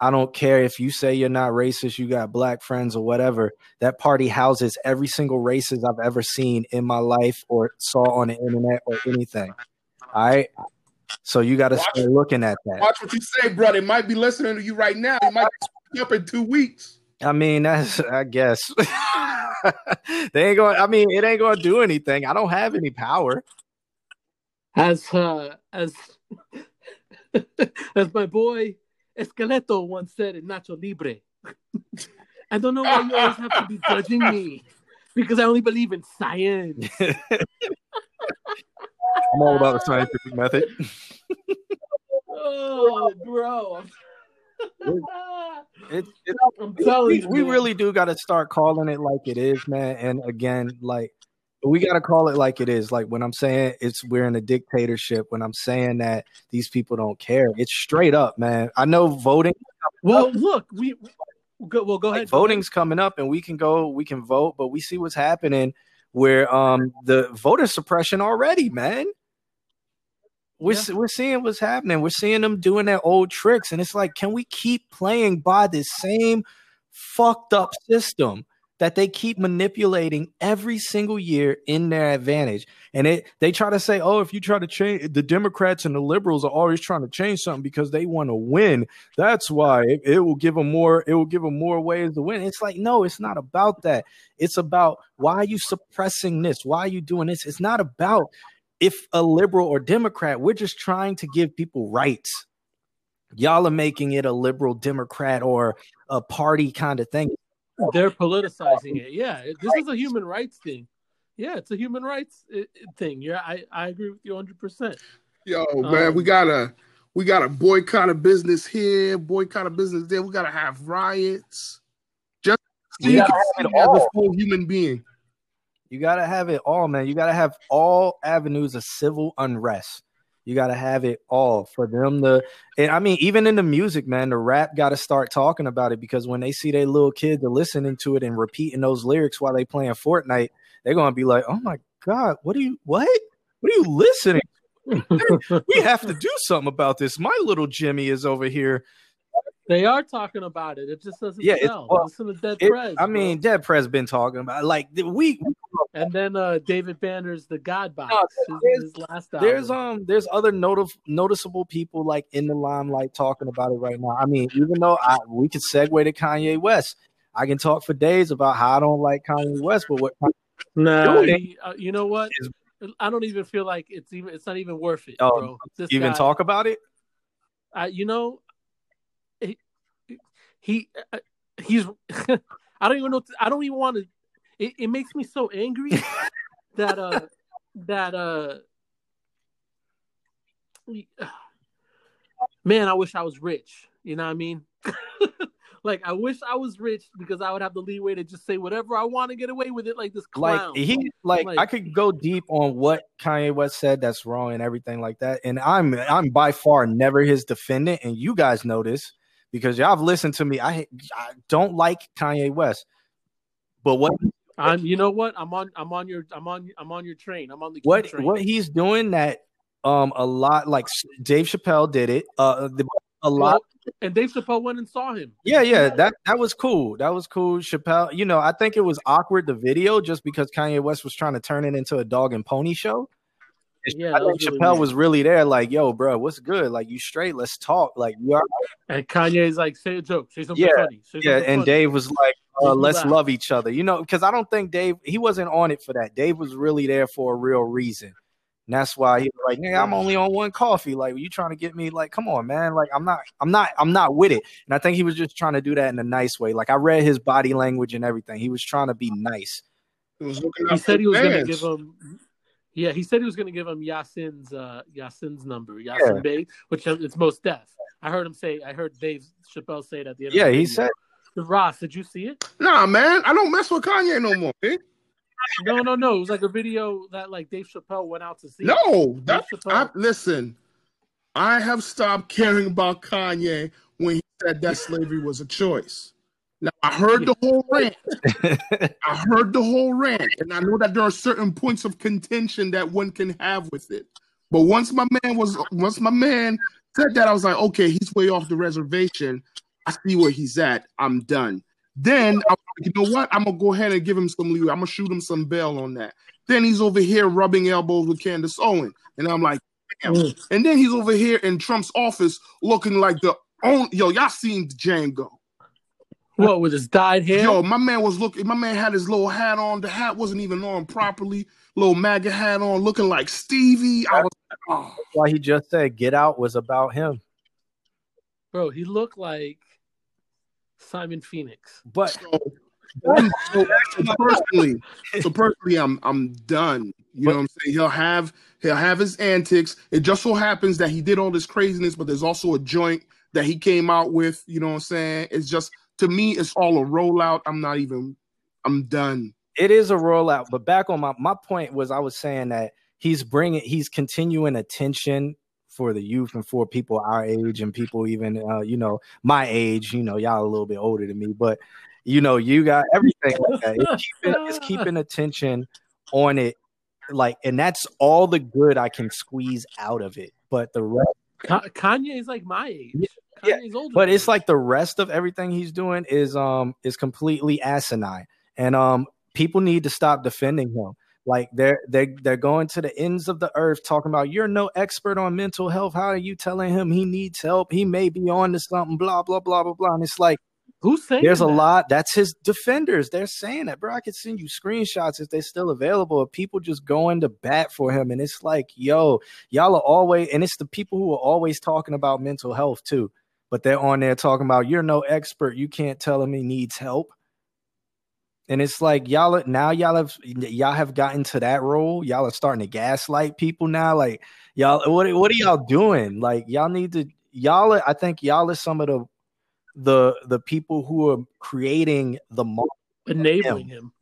I don't care if you say you're not racist, you got black friends or whatever. That party houses every single racist I've ever seen in my life or saw on the internet or anything. All right. So you got to Watch- start looking at that. Watch what you say, bro. They might be listening to you right now. You might be up in two weeks. I mean, that's I guess they ain't going. I mean, it ain't going to do anything. I don't have any power. as uh, as as my boy Esqueleto once said in Nacho Libre. I don't know why you always have to be judging me because I only believe in science. I'm all about the scientific method. Oh, bro. It, it, I'm telling we, you, we really do got to start calling it like it is, man. And again, like we got to call it like it is. Like when I'm saying it's we're in a dictatorship, when I'm saying that these people don't care, it's straight up, man. I know voting, Well, look, we, we go, well go like ahead. voting's coming up, and we can go, we can vote, but we see what's happening where um the voter suppression already, man. We're, Yeah. we're seeing what's happening. We're seeing them doing their old tricks. And it's like, can we keep playing by this same fucked up system that they keep manipulating every single year in their advantage? And it they try to say, oh, if you try to change the Democrats and the liberals are always trying to change something because they want to win. That's why it, it will give them more, it will give them more ways to win. It's like, no, it's not about that. It's about why are you suppressing this? Why are you doing this? It's not about if a liberal or Democrat, we're just trying to give people rights. Y'all are making it a liberal Democrat or a party kind of thing. They're politicizing it. Yeah, this is a human rights thing. Yeah, it's a human rights uh, thing. Yeah, I, I agree with you 100. percent Yo, man, Um, we gotta we gotta boycott a business here, boycott a business there. We gotta have riots. Just so We you gotta can have it see as a full human being. You got to have it all, man. You got to have all avenues of civil unrest. You got to have it all for them to. And I mean, even in the music, man, the rap got to start talking about it because when they see their little kids are listening to it and repeating those lyrics while they playing Fortnite, they're gonna be like, "Oh my god, what are you? What? What are you listening? we have to do something about this. My little Jimmy is over here. They are talking about it. It just doesn't Yeah, it's- sell. well, Listen to Dead It- Prez. I bro. mean, Dead Prez been talking about like the- week. and then uh, David Banner's The God Box. No, his, his last there's um there's other notif- noticeable people like in the limelight talking about it right now. I mean, even though I we could segue to Kanye West, I can talk for days about how I don't like Kanye West, but what Nah, doing he- uh, you know what? is- I don't even feel like it's even. It's not even worth it, Oh, bro. This even guy- talk about it? I, you know, he, he uh, he's. I don't even know. I don't even want to. It, it makes me so angry that uh that uh. Man, I wish I was rich. You know what I mean? like I wish I was rich because I would have the leeway to just say whatever I want to get away with it, like this clown. Like he like, Like- I could go deep on what Kanye West said that's wrong and everything like that. And I'm I'm by far never his defendant, and you guys know this because y'all have listened to me. I I don't like Kanye West. But what I'm. You know what? I'm on. I'm on your. I'm on. I'm on your train. I'm on the what train. what he's doing that um a lot like Dave Chappelle did it. Uh the, a lot and Dave Chappelle went and saw him. Yeah, yeah, that that was cool. That was cool. Chappelle, you know, I think it was awkward the video just because Kanye West was trying to turn it into a dog and pony show. Yeah, I think was really Chappelle weird. was really there, like, "Yo, bro, what's good? Like, you straight? Let's talk. Like, you are." And Kanye's like, say a joke, say something Yeah, funny. Say Yeah, something and funny. Dave was like, uh, "Let's laugh. love each other," you know, because I don't think Dave he wasn't on it for that. Dave was really there for a real reason. And that's why he was like, "Nigga, I'm only on one coffee. Like, you trying to get me? Like, come on, man. Like, I'm not, I'm not, I'm not with it." And I think he was just trying to do that in a nice way. Like, I read his body language and everything. He was trying to be nice. It was looking he said he was going to give him. Yeah, he said he was going to give him Yasin's uh Yasin's number, Yasin Yeah. Bey, which is- it's Mos Def. I heard him say. I heard Dave Chappelle say it at the end. Yeah, of the he video. said, Ross, did you see it? Nah, man, I don't mess with Kanye no more. eh? No, no, no. It was like a video that like Dave Chappelle went out to see. No, that's Dave I, listen. I have stopped caring about Kanye when he said that slavery was a choice. Now I heard the whole rant. I heard the whole rant, and I know that there are certain points of contention that one can have with it. But once my man was, once my man said that, I was like, okay, he's way off the reservation. I see where he's at. I'm done. Then I like, you know what? I'm gonna go ahead and give him some leeway. I'm gonna shoot him some bail on that. Then he's over here rubbing elbows with Candace Owen, and I'm like, damn. Mm. And then he's over here in Trump's office looking like the only yo. Y'all seen Django? What with his dyed hair? Yo, my man was looking. My man had his little hat on. The hat wasn't even on properly. Little MAGA hat on, looking like Stevie. I was like, oh. why he just said Get Out was about him. Bro, he looked like Simon Phoenix. But So, so, so personally, so personally, I'm I'm done. You know what I'm saying? He'll have he'll have his antics. It just so happens that he did all this craziness, but there's also a joint that he came out with. You know what I'm saying? It's just to me, it's all a rollout. I'm not even. I'm done. It is a rollout, but back on my my point was I was saying that he's bringing he's continuing attention for the youth and for people our age and people even uh, you know my age. You know, y'all a little bit older than me, but you know, you got everything like that. It's keeping, it's keeping attention on it, like, and that's all the good I can squeeze out of it. But the rest, Kanye is like my age. Yeah, older but it's like the rest of everything he's doing is um is completely asinine, and um people need to stop defending him. Like they're they they're going to the ends of the earth talking about you're no expert on mental health. How are you telling him he needs help? He may be on to something. Blah blah blah blah blah. And it's like Who's saying there's that? a lot that's his defenders they're saying that bro i could send you screenshots if they're still available of people just going to bat for him and it's like yo y'all are always and it's the people who are always talking about mental health too but they're on there talking about you're no expert you can't tell him he needs help and it's like y'all now y'all have y'all have gotten to that role y'all are starting to gaslight people now like y'all what, what are y'all doing like y'all need to y'all are, i think y'all are some of the the the people who are creating the model enabling him. him.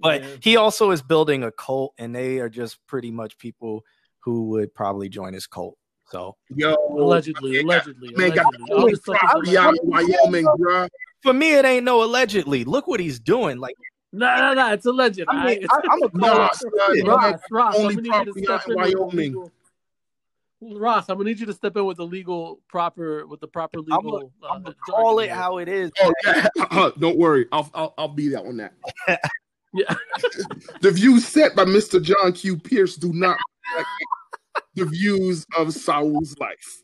But yeah. he also is building a cult, and they are just pretty much people who would probably join his cult. So, yo, allegedly, allegedly, man, allegedly. Got Wyoming, bro. For me, it ain't no allegedly. Look what he's doing. Like, no, no, no, it's alleged. I mean, I, am a Ross, Ross, Ross, only property in Wyoming. Ross, I'm gonna need you to step in with the legal proper with the proper legal. I'm gonna, uh, call it how it is. Oh yeah, uh, don't worry, I'll, I'll I'll be that on that. yeah. the views set by Mr. John Q. Pierce do not reflect the views of Saul's life.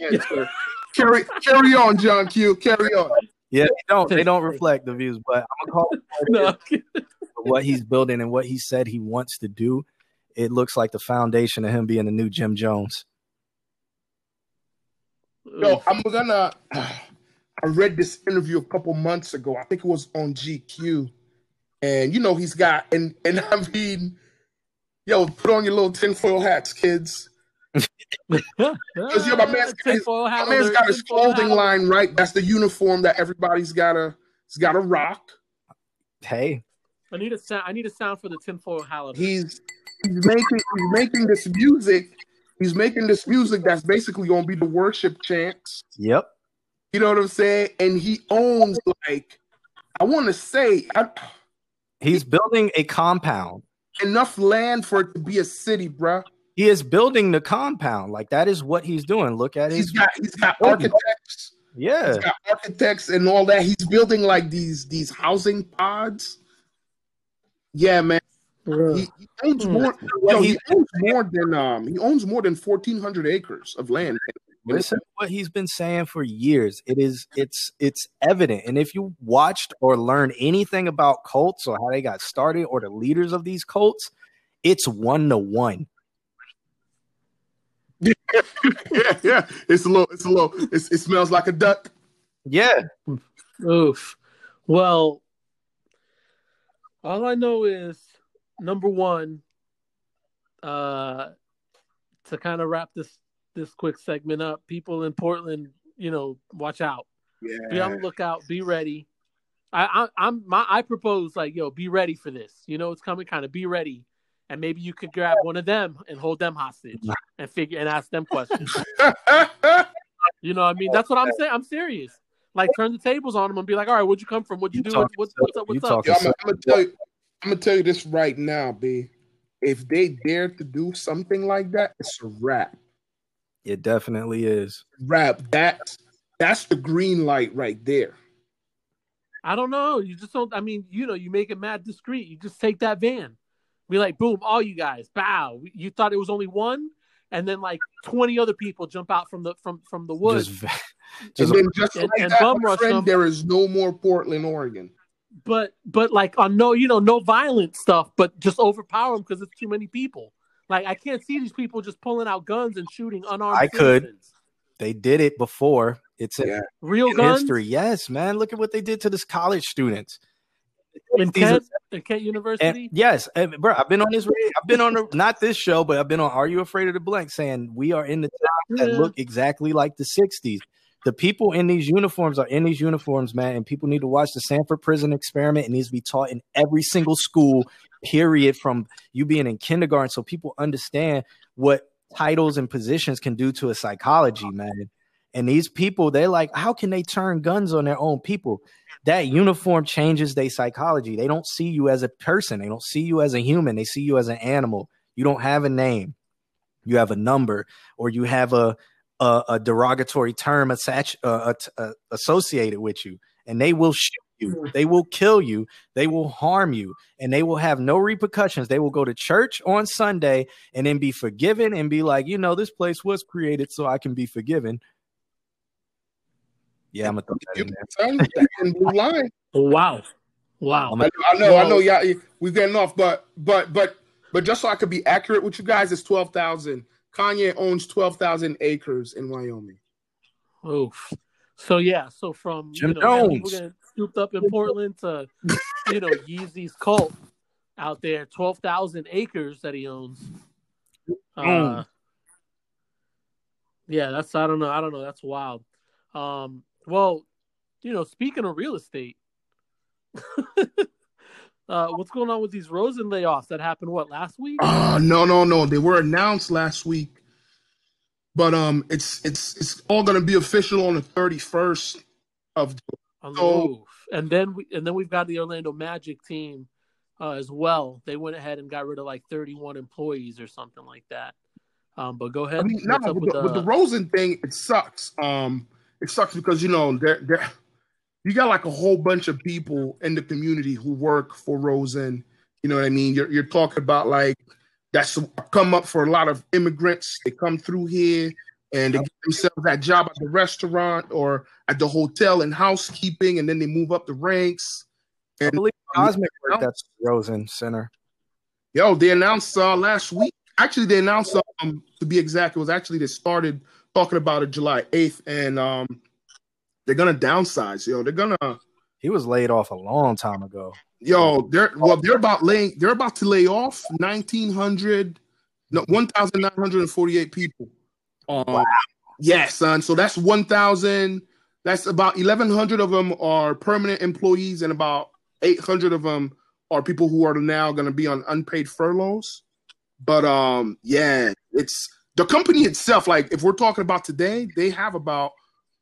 Ahead, carry carry on, John Q. Carry on. Yeah, they don't they don't reflect the views, but I'm gonna call it no. what he's building and what he said he wants to do it looks like the foundation of him being the new Jim Jones. Yo, I'm gonna. I read this interview a couple months ago. I think it was on GQ, and you know he's got and and I mean, yo, put on your little tinfoil hats, kids. Because yo, my man's, his, my man's got his clothing line right. That's the uniform that everybody's gotta, has gotta rock. Hey, I need a sound. I need a sound for the tinfoil hat. He's he's making he's making this music. He's making this music that's basically gonna be the worship chants. Yep. You know what I'm saying? And he owns like I want to say I, he's building a compound. Enough land for it to be a city, bruh. He is building the compound. Like that is what he's doing. Look at he's his got he's got architects. Yeah. He's got architects and all that. He's building like these these housing pods. Yeah, man. He, he, owns hmm. more. Yo, he owns more than um. He owns more than fourteen hundred acres of land. Listen what he's been saying for years. It is it's it's evident. And if you watched or learned anything about cults or how they got started or the leaders of these cults, it's one to one. yeah, yeah. It's a little. It's a little. It's, it smells like a duck. Yeah. Oof. Well, all I know is number one, uh, to kind of wrap this this quick segment up, people in Portland, you know, watch out. Yeah. Be on the lookout. Be ready. I, I am my I propose like yo, be ready for this. You know, it's coming. Kind of be ready, and maybe you could grab one of them and hold them hostage and figure and ask them questions. you know, what I mean, that's what I'm saying. I'm serious. Like, turn the tables on them and be like, all right, where'd you come from? What'd you, you do? What's, what's, up? What's up? Yo, I'm, I'm, gonna tell you. I'm gonna tell you this right now, B. If they dare to do something like that, it's a wrap. It definitely is. Wrap. That's that's the green light right there. I don't know. You just don't. I mean, you know, you make it mad discreet. You just take that van. Be like, boom, all you guys, bow. You thought it was only one, and then like twenty other people jump out from the from from the woods. Just, just, and then just and, like and that, bum rush friend, them. there is no more Portland, Oregon but but like on no you know no violent stuff but just overpower them because it's too many people like i can't see these people just pulling out guns and shooting unarmed i could they did it before it's a yeah. real guns? history yes man look at what they did to this college students in Kent, in Kent University. And yes, and, bro, I've been on this. I've been on the, not this show, but I've been on. Are you afraid of the blank? Saying we are in the times that look exactly like the '60s. The people in these uniforms are in these uniforms, man, and people need to watch the Stanford Prison Experiment. It needs to be taught in every single school, period, from you being in kindergarten, so people understand what titles and positions can do to a psychology, man. And these people, they're like, how can they turn guns on their own people? That uniform changes their psychology. They don't see you as a person. They don't see you as a human. They see you as an animal. You don't have a name. You have a number, or you have a a, a derogatory term attached, uh, uh, associated with you, and they will shoot you. Mm. They will kill you. They will harm you, and they will have no repercussions. They will go to church on Sunday and then be forgiven and be like, you know, this place was created so I can be forgiven. Yeah, I'm gonna throw that in there. line. Wow, wow. I know, I know, I know. Yeah, we're getting off, but but but but just so I could be accurate with you guys, it's twelve thousand. Kanye owns twelve thousand acres in Wyoming. Oof. So yeah, so from Jim you know, Jones. Scooped up in Portland to you know Yeezy's cult out there, twelve thousand acres that he owns. Uh, Mm. yeah, that's I don't know, I don't know, that's wild. Um, well, you know, speaking of real estate, uh, what's going on with these Rosen layoffs that happened? What last week? Oh no, no, no. They were announced last week, but um, it's it's it's all gonna be official on the thirty first of. The So- And then we and then we've got the Orlando Magic team uh, as well. They went ahead and got rid of like 31 employees or something like that. Um, but go ahead. I mean, no, with with the, with the the- Rosen thing, it sucks. Um, it sucks because you know there there you got like a whole bunch of people in the community who work for Rosen. You know what I mean? You're you're talking about like that's come up for a lot of immigrants. They come through here and they get themselves that job at the restaurant or at the hotel in housekeeping, and then they move up the ranks. I believe Cosmic worked at Rosen Center. Yo, they announced uh, last week. Actually, they announced um to be exact, it was actually they started talking about it July eighth, and um they're gonna downsize. Yo, they're gonna He was laid off a long time ago. yo they're well they're about laying they're about to lay off nineteen hundred no one thousand nine hundred and forty eight people. Um, Wow. Yeah, son. So that's one thousand. That's about eleven hundred of them are permanent employees, and about eight hundred of them are people who are now going to be on unpaid furloughs. But um, yeah, it's the company itself. Like if we're talking about today, they have about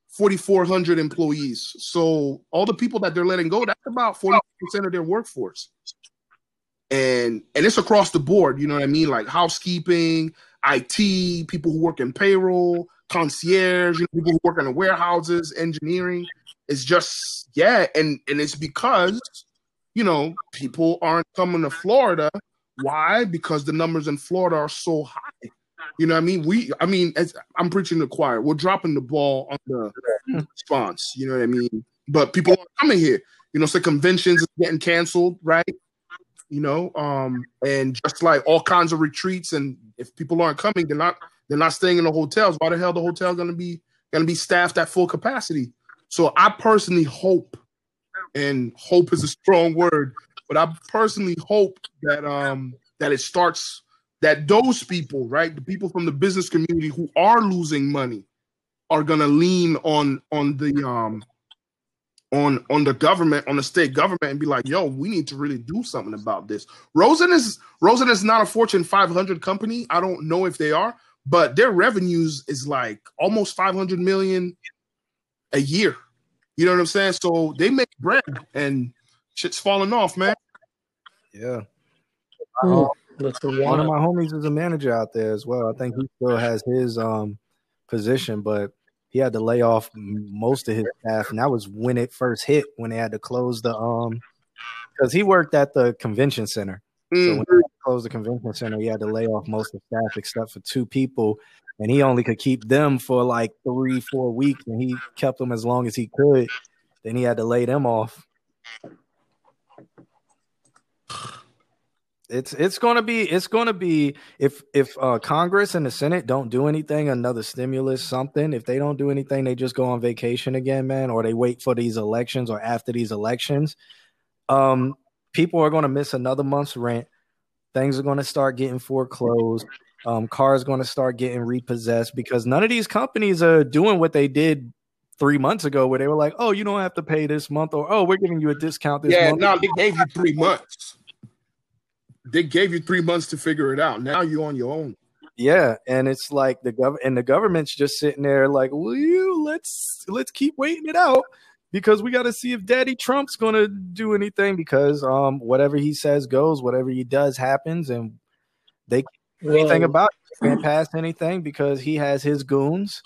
forty four hundred employees. So all the people that they're letting go, that's about forty percent of their workforce. And and it's across the board. You know what I mean? Like housekeeping, IT, people who work in payroll, concierge, you know, people who work in the warehouses, engineering. It's just yeah, and and it's because you know people aren't coming to Florida. Why? Because the numbers in Florida are so high. You know what I mean? We, I mean, as, I'm preaching the choir. We're dropping the ball on the response. You know what I mean? But people are coming here. You know, so conventions is getting canceled, right? You know, um, and just like all kinds of retreats, and if people aren't coming, they're not they're not staying in the hotels. Why the hell the hotel going to be going to be staffed at full capacity? So I personally hope, and hope is a strong word, but I personally hope that um that it starts that those people, right, the people from the business community who are losing money, are going to lean on on the um on on the government, on the state government, and be like, "Yo, we need to really do something about this." Rosen is Rosen is not a Fortune 500 company. I don't know if they are, but their revenues is like almost 500 million a year. You know what I'm saying? So they make bread, and shit's falling off, man. Yeah. Hmm. That's One of my homies is a manager out there as well. I think he still has his um position, but he had to lay off most of his staff, and that was when it first hit when they had to close the um because he worked at the convention center. So Mm. when they closed the convention center, he had to lay off most of the staff except for two people, and he only could keep them for like three, four weeks, and he kept them as long as he could. Then he had to lay them off. It's it's gonna be it's gonna be if if uh, Congress and the Senate don't do anything, another stimulus, something. If they don't do anything, they just go on vacation again, man, or they wait for these elections or after these elections. um, people are going to miss another month's rent. Things are going to start getting foreclosed. Um, cars going to start getting repossessed because none of these companies are doing what they did three months ago, where they were like, "Oh, you don't have to pay this month," or "Oh, we're giving you a discount this yeah, month." no, they gave you three months. They gave you three months to figure it out. Now you're on your own. Yeah, and it's like the gov and the government's just sitting there like, "Will you let's let's keep waiting it out because we got to see if Daddy Trump's going to do anything because um whatever he says goes, whatever he does happens, and they can't do anything about it. They can't pass anything because he has his goons.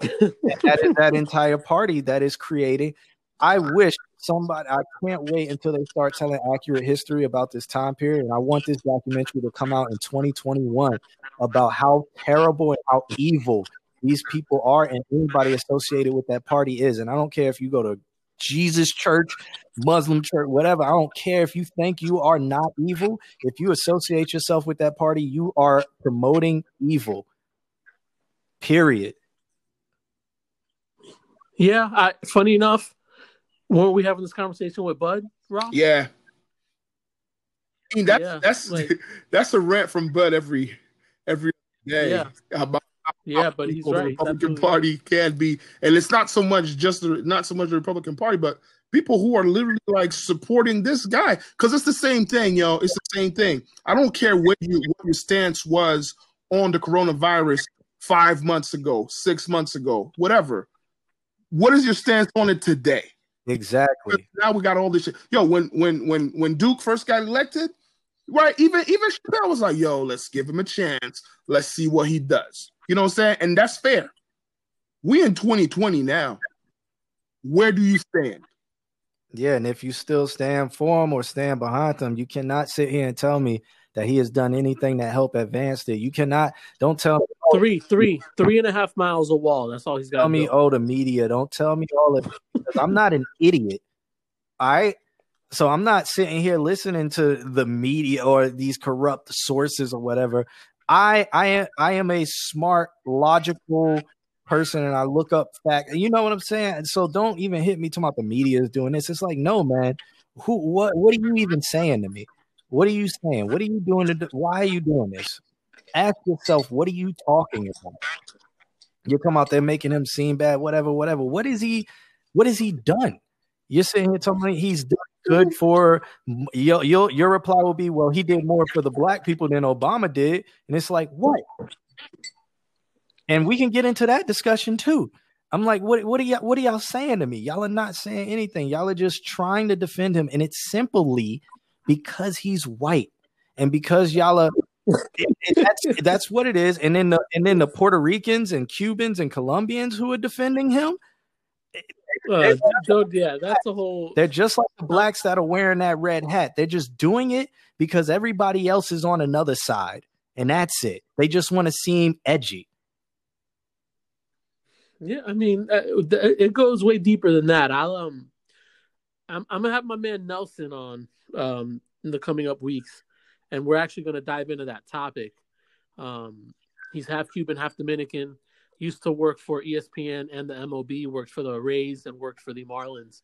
And that is that entire party that is creating. I wish somebody. I can't wait until they start telling accurate history about this time period, and I want this documentary to come out in 2021 about how terrible and how evil these people are, and anybody associated with that party is. And I don't care if you go to Jesus Church, Muslim church, whatever. I don't care if you think you are not evil. If you associate yourself with that party, you are promoting evil. Period. yeah. I, funny enough, weren't we having this conversation with Bud Ross? Yeah. I mean, that's Yeah, that's like- that's a rant from Bud every every day Yeah. about Yeah, but he's people the Republican absolutely- Party can be, and it's not so much just the not so much the Republican Party, but people who are literally like supporting this guy because it's the same thing, yo. It's the same thing. I don't care what you what your stance was on the coronavirus five months ago, six months ago, whatever. What is your stance on it today? Exactly. Now we got all this shit. Yo, when when when when Duke first got elected, right? Even even Chappelle was like, "Yo, let's give him a chance. Let's see what he does." You know what I'm saying? And that's fair. We in 2020 now. Where do you stand? Yeah, and if you still stand for him or stand behind him, you cannot sit here and tell me that he has done anything that help advance it. You cannot. Don't tell me. Three, three, three and a half miles of wall. That's all he's got. Tell me, oh, the media. Don't tell me all of. I'm not an idiot. All right. So I'm not sitting here listening to the media or these corrupt sources or whatever. I I am I am a smart, logical person, and I look up fact. You know what I'm saying? So don't even hit me talking about the media is doing this. It's like, no, man. Who? What? What are you even saying to me? What are you saying? What are you doing? To do, why are you doing this? Ask yourself, what are you talking about? You come out there making him seem bad, whatever, whatever. What is he? What has he done? You're here telling me he's done good for your, your your reply will be, well, he did more for the black people than Obama did, and it's like what? And we can get into that discussion too. I'm like, what what are y'all what are y'all saying to me? Y'all are not saying anything. Y'all are just trying to defend him, and it's simply because he's white and because y'all are. That's that's what it is. And then the and then the Puerto Ricans and Cubans and Colombians who are defending him, Uh, yeah, that's a whole. they're just like the blacks that are wearing that red hat. They're just doing it because everybody else is on another side, and that's it. They just want to seem edgy. Yeah, I mean, uh, it goes way deeper than that. I'll um, I'm I'm gonna have my man Nelson on um in the coming up weeks, and we're actually gonna dive into that topic. Um, he's half Cuban, half Dominican. Used to work for ESPN and the MLB. Worked for the Rays and worked for the Marlins.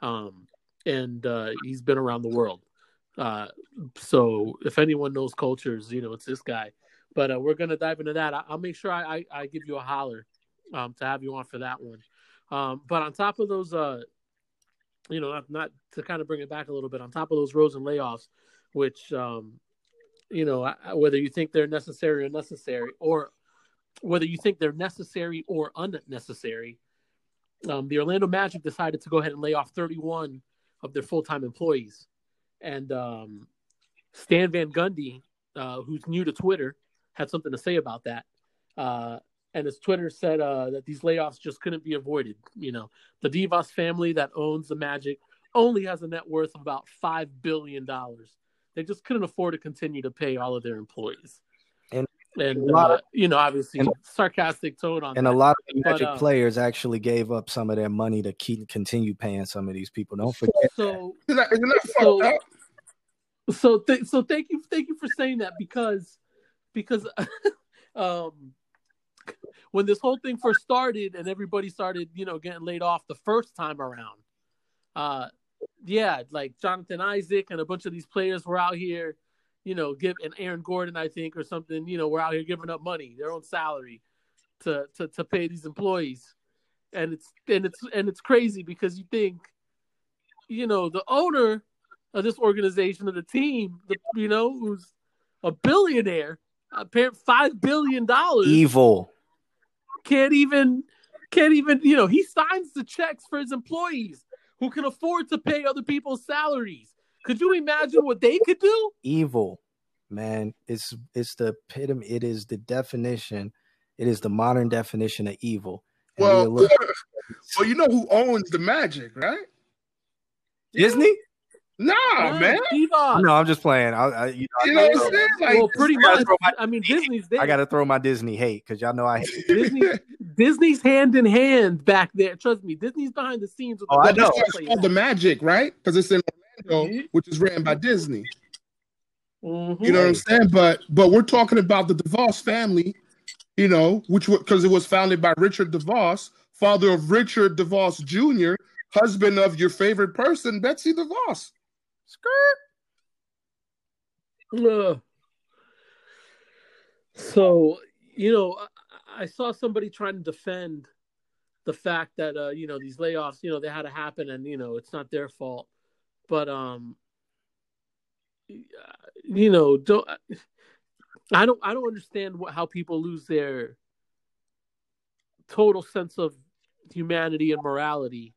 Um, and uh, he's been around the world. Uh, so if anyone knows cultures, you know it's this guy. But uh, we're gonna dive into that. I- I'll make sure I, I, I give you a holler um, to have you on for that one. Um, but on top of those, uh, you know, not, not to kind of bring it back a little bit, on top of those Rosen layoffs, which, um, you know, whether you think they're necessary or necessary, or whether you think they're necessary or unnecessary, um, the Orlando Magic decided to go ahead and lay off 31 of their full time employees. And um, Stan Van Gundy, uh, who's new to Twitter, had something to say about that. Uh, and his Twitter said uh, that these layoffs just couldn't be avoided. You know, the DeVos family that owns the Magic only has a net worth of about five billion dollars. They just couldn't afford to continue to pay all of their employees. And- and a lot uh, of- you know, obviously, and- sarcastic tone on And that. a lot of But, Magic uh, players actually gave up some of their money to keep continue paying some of these people. Don't forget. so Isn't that, isn't that So- fucked up? so th- so thank you thank you for saying that because because um when this whole thing first started and everybody started you know getting laid off the first time around uh yeah, like Jonathan Isaac and a bunch of these players were out here, you know, give and Aaron Gordon, I think, or something, you know, we're out here giving up money, their own salary to to to pay these employees. And it's and it's and it's crazy because you think, you know, the owner of this organization of the team, the you know, who's a billionaire, apparent five billion dollars Evil. can't even can't even you know he signs the checks for his employees who can afford to pay other people's salaries could you imagine what they could do Evil. Man, it's it's the epitome. It is the definition. It is the modern definition of evil. And Well, we well, you know who owns the Magic, right? Disney? Nah, Yeah, man. Devon. No, I'm just playing. I, I, you know, I You know gotta what I'm throw- saying? Like, well pretty much throw my- i mean disney's there I got to throw my Disney hate because y'all know I hate. disney disney's hand in hand back there trust me disney's behind the scenes with Oh, I the know. It's called the Magic, right? Because it's in Orlando, Mhm. which is ran by Disney. Mhm. You know what I'm saying? But but we're talking about the DeVos family, you know, which because it was founded by Richard DeVos, father of Richard DeVos Jr., husband of your favorite person, Betsy DeVos. Skirt. Ugh. So, you know, I, I saw somebody trying to defend the fact that uh, you know, these layoffs, you know, they had to happen and you know, it's not their fault. But um you know, don't I don't I don't understand what, how people lose their total sense of humanity and morality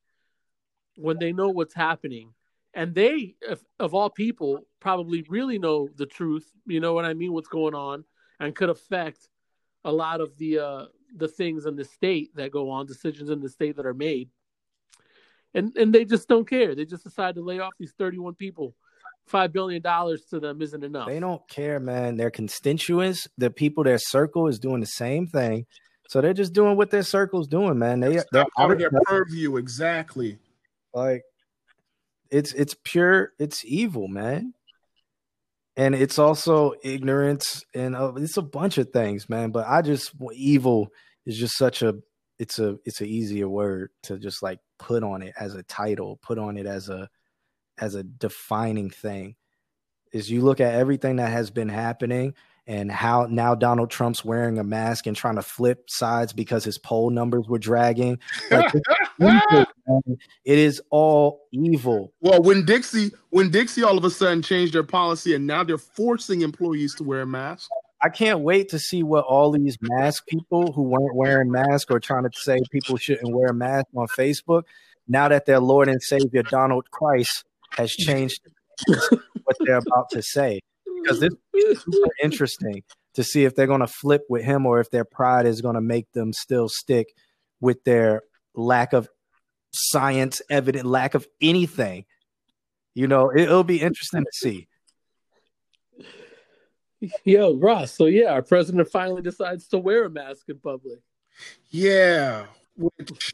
when they know what's happening and they if, of all people probably really know the truth you know what i mean what's going on and could affect a lot of the uh the things in the state that go on decisions in the state that are made and and they just don't care they just decide to lay off these 31 people five billion dollars to them isn't enough They don't care, man. Their constituents, the people, their circle is doing the same thing. So they're just doing what their circle's doing, man. They they're Out of their purview, exactly. like it's it's pure it's evil man and it's also ignorance and uh, it's a bunch of things man but i just evil is just such a it's a it's an easier word to just like put on it as a title put on it as a as a defining thing is you look at everything that has been happening and how now Donald Trump's wearing a mask and trying to flip sides because his poll numbers were dragging. Like, it's evil, man. It is all evil. well, Winn-Dixie, when Dixie all of a sudden changed their policy and now they're forcing employees to wear a mask. I can't wait to see what all these mask people who weren't wearing masks or trying to say people shouldn't wear a mask on Facebook, now that their Lord and Savior Donald Christ has changed what they're about to say. Because this is super interesting to see if they're going to flip with him or if their pride is going to make them still stick with their lack of science evident lack of anything. You know, it, it'll be interesting to see. yo ross so yeah our president finally decides to wear a mask in public Yeah, which,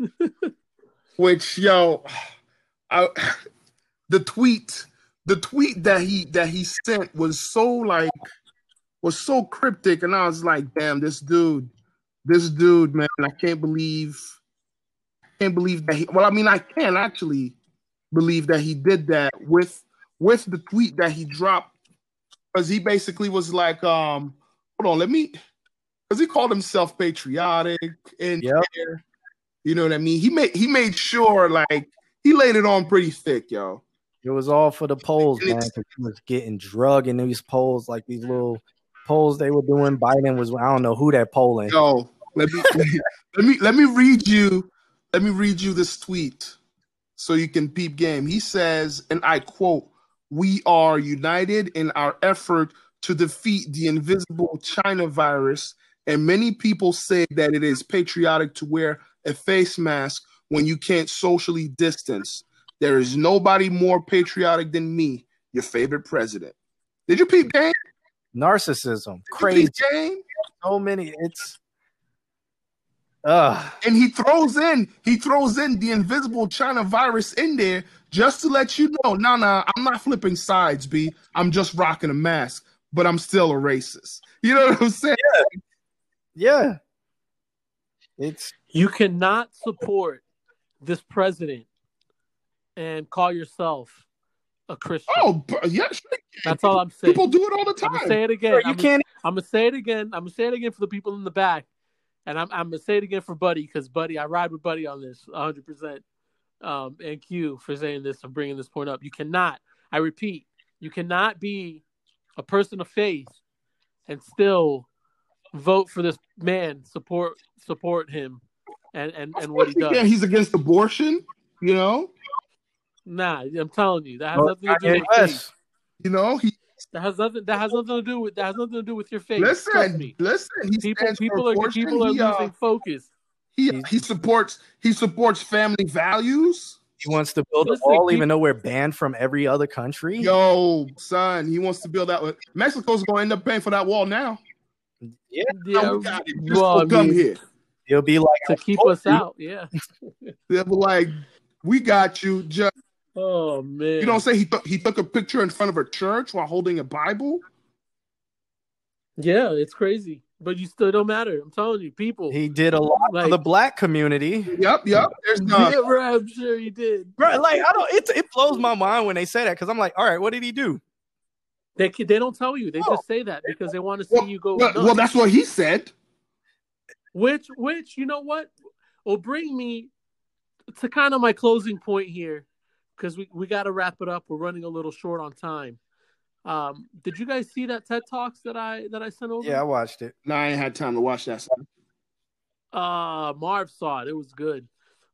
which yo, I, the tweet, the tweet that he that he sent was so like was so cryptic, and I was like, damn, this dude, this dude, man, I can't believe, can't believe that he. Well, I mean, I can actually believe that he did that with with the tweet that he dropped, because he basically was like, um, hold on, let me because he called himself patriotic and Yep. you know what I mean. He made he made sure like he laid it on pretty thick, yo. It was all for the polls, man. he was getting drug in these polls, like these little polls they were doing. Biden was, I don't know who they're polling. Yo, let me let me let me read you let me read you this tweet so you can peep game. He says, and I quote, "We are united in our effort to defeat the invisible China virus, and many people say that it is patriotic to wear a face mask when you can't socially distance. There is nobody more patriotic than me, your favorite president." Did you peep game? Narcissism, crazy. game? So many. It's, uh, and he throws in he throws in the invisible China virus in there just to let you know, nah, nah, I'm not flipping sides, B. I'm just rocking a mask, but I'm still a racist. You know what I'm saying? yeah. yeah. It's You cannot support this president and call yourself a Christian. Oh, but yeah, sure. That's all I'm saying. People do it all the I'm time. say it again. Bro, I'm you gonna, can't. I'm gonna say it again. I'm gonna say it again for the people in the back, and I'm I'm gonna say it again for Buddy because Buddy, I ride with Buddy on this 100. percent Um, and Q for saying this and bringing this point up. You cannot. I repeat, you cannot be a person of faith and still vote for this man. Support support him, and and and what he does. Yeah, he's against abortion. You know, Nah, I'm telling you, that has Bro, nothing to do with faith. You know. He That has nothing. That has nothing to do with. That has nothing to do with your face. Listen, me. listen. He People, people are abortion. people are he, uh, losing focus. he he supports he supports family values. He wants to build a Listen, wall, keep- even though we're banned from every other country. Yo, son, he wants to build that. Mexico's going to end up paying for that wall now. Yeah, Yeah, we got it. Just well, I don't come mean, here. he'll be like, to keep us you. out. Yeah. They'll be like, "We got you." Just Oh man. you don't say he took he took a picture in front of a church while holding a Bible. Yeah, it's crazy, but you still don't matter. I'm telling you, people. he did a lot Like- for the black community. Yep, yep. There's yeah, uh, right, I'm sure he did. Bro, like I don't. It it blows my mind when they say that because I'm like, all right, what did he do? They they don't tell you. They just say that because they want to see well, you go. well, well, that's what he said. Which, which, you know what, will bring me to kind of my closing point here, because we, we got to wrap it up. We're running a little short on time. Um, did you guys see that TED Talks that I that I sent over? Yeah, I watched it. No, I ain't had time to watch that. Son. Uh, Marv saw it. It was good.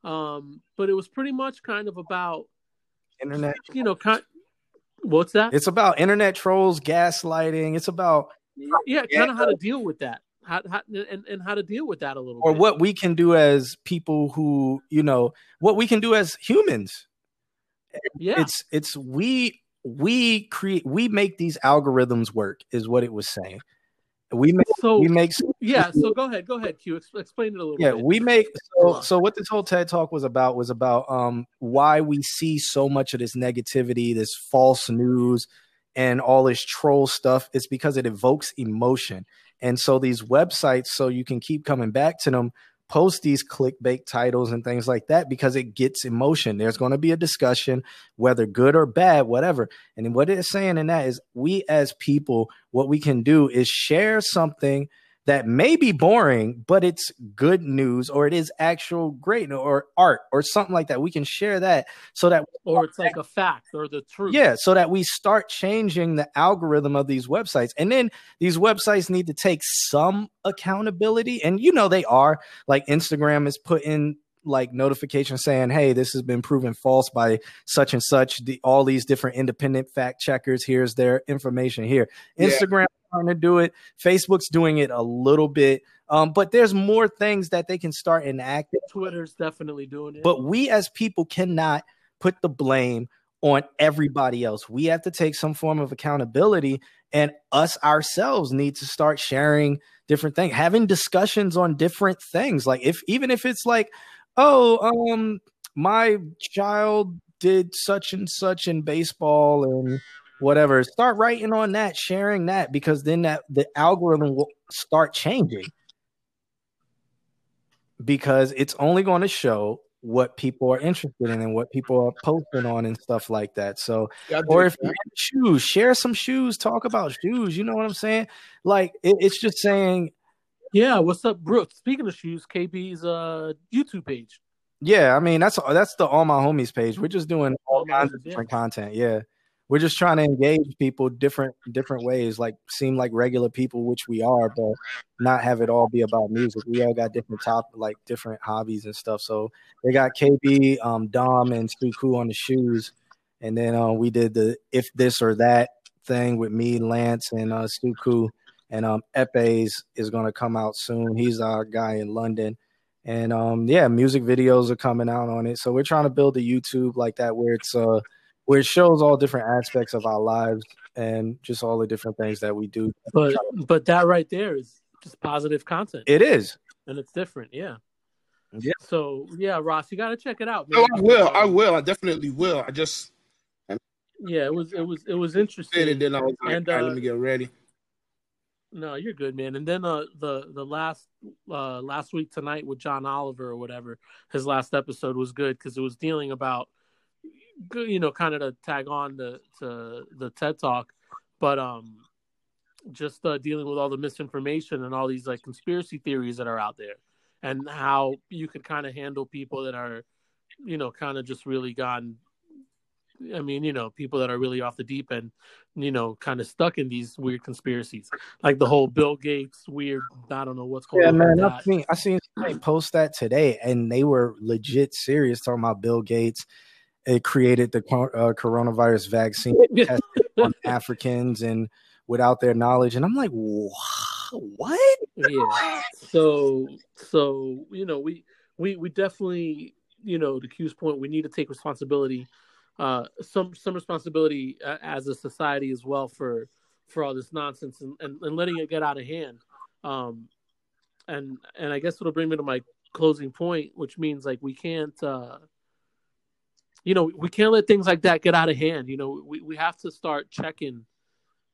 Um, but it was pretty much kind of about Internet. you know, kind. What's that? It's about internet trolls, gaslighting. It's about yeah, kind of how to deal with that. How, how and, and how to deal with that a little or bit. what we can do as people who you know what we can do as humans. Yeah, It's it's we we create we make these algorithms work is what it was saying. We make so we make yeah. So go ahead, go ahead, Q. Explain it a little yeah bit. we make so so what this whole ted talk was about was about um why we see so much of this negativity this false news and all this troll stuff it's because it evokes emotion and so these websites so you can keep coming back to them post these clickbait titles and things like that because it gets emotion. There's going to be a discussion whether good or bad whatever. And what it's saying in that is we as people what we can do is share something that may be boring, but it's good news or it is actual great or art or something like that. We can share that so that or it's like a fact or the truth. yeah, so that we start changing the algorithm of these websites. And then these websites need to take some accountability. And you know they are. Like Instagram is putting like notifications saying, "Hey, this has been proven false by such and such." The, all these different independent fact checkers. Here's their information here. Yeah. Instagram trying to do it. Facebook's doing it a little bit. Um, but there's more things that they can start enacting. Twitter's definitely doing it. But we as people cannot put the blame on everybody else. We have to take some form of accountability, and us ourselves need to start sharing different things, having discussions on different things. Like if even if it's like, oh, um, my child did such and such in baseball and whatever. Start writing on that, sharing that, because then that the algorithm will start changing. Because it's only going to show what people are interested in and what people are posting on and stuff like that. So, Yeah, or if you're shoes, share some shoes, talk about shoes. You know what I'm saying? Like it, it's just saying, yeah, what's up, Brooke? Speaking of shoes, KB's uh YouTube page. yeah. I mean, that's that's the all my homies page. We're just doing all All kinds of different content. Yeah, we're just trying to engage people different different ways. Like seem like regular people, which we are, but not have it all be about music. We all got different top like different hobbies and stuff. So they got KB, um, Dom, and Suku on the shoes, and then uh, we did the if this or that thing with me, Lance, and uh, Suku, and um, Epes is gonna come out soon. He's our guy in London, and um, yeah, music videos are coming out on it. So we're trying to build a YouTube like that where it's uh where it shows all different aspects of our lives and just all the different things that we do. But but that right there is just positive content, It is. and it's different. Yeah. Yeah. So yeah, Ross, you got to check it out. No, man. I will. I will. I definitely will. I just Yeah, it was it was it was interesting. it, then I was like, And, all right, uh, let me get ready. No, you're good, man. And then uh, the the last uh, last week tonight with John Oliver or whatever, his last episode was good because it was dealing about you know, kind of to tag on the to the TED talk, but um, just uh, dealing with all the misinformation and all these like conspiracy theories that are out there, and how you could kind of handle people that are, you know, kind of just really gone. I mean, you know, people that are really off the deep end, you know, kind of stuck in these weird conspiracies, like the whole Bill Gates weird. I don't know what's going Yeah, man. with I that. seen I seen somebody post that today, and they were legit serious talking about Bill Gates. It created the uh, coronavirus vaccine tested on Africans and without their knowledge, and I'm like, what? yeah. So so you know we we we definitely you know to q's point we need to take responsibility uh some some responsibility uh, as a society as well for for all this nonsense and, and, and letting it get out of hand. Um and and i guess it'll bring me to my closing point which means like we can't uh you know we can't let things like that get out of hand you know we, we have to start checking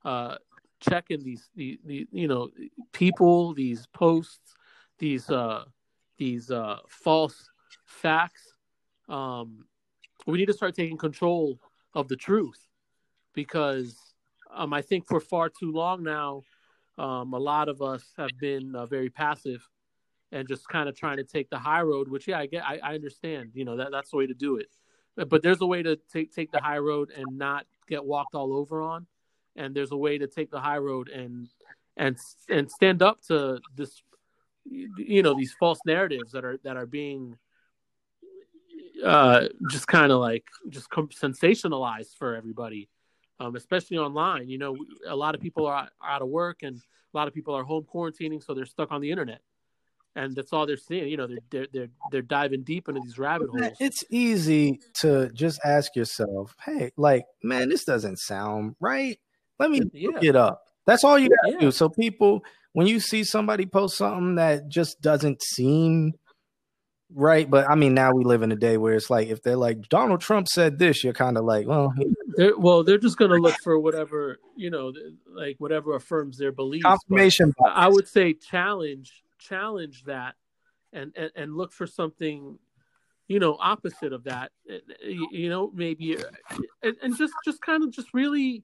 uh checking these the, the you know people these posts these uh these uh false facts. Um we need to start taking control of the truth because um i think for far too long now um a lot of us have been uh, very passive and just kind of trying to take the high road which yeah i get i, I understand you know that that's the way to do it but, there's a way to take take the high road and not get walked all over on. And there's a way to take the high road and and and stand up to this you know these false narratives that are that are being uh just kind of like just sensationalized for everybody um especially online. You know a lot of people are, are out of work and a lot of people are home quarantining so they're stuck on the internet and that's all they're seeing you know they're they're they're, they're diving deep into these rabbit holes It's easy to just ask yourself, hey, like, man, this doesn't sound right. Let me yeah look it up. That's all you gotta Yeah. do. So people, when you see somebody post something that just doesn't seem right, but I mean, now we live in a day where it's like if they're like Donald Trump said this, you're kind of like, well, they're, well they're just gonna look for whatever you know like whatever affirms their beliefs confirmation. I would say challenge challenge that and and, and look for something you know opposite of that Uh, you you know maybe uh, and, and just just kind of just really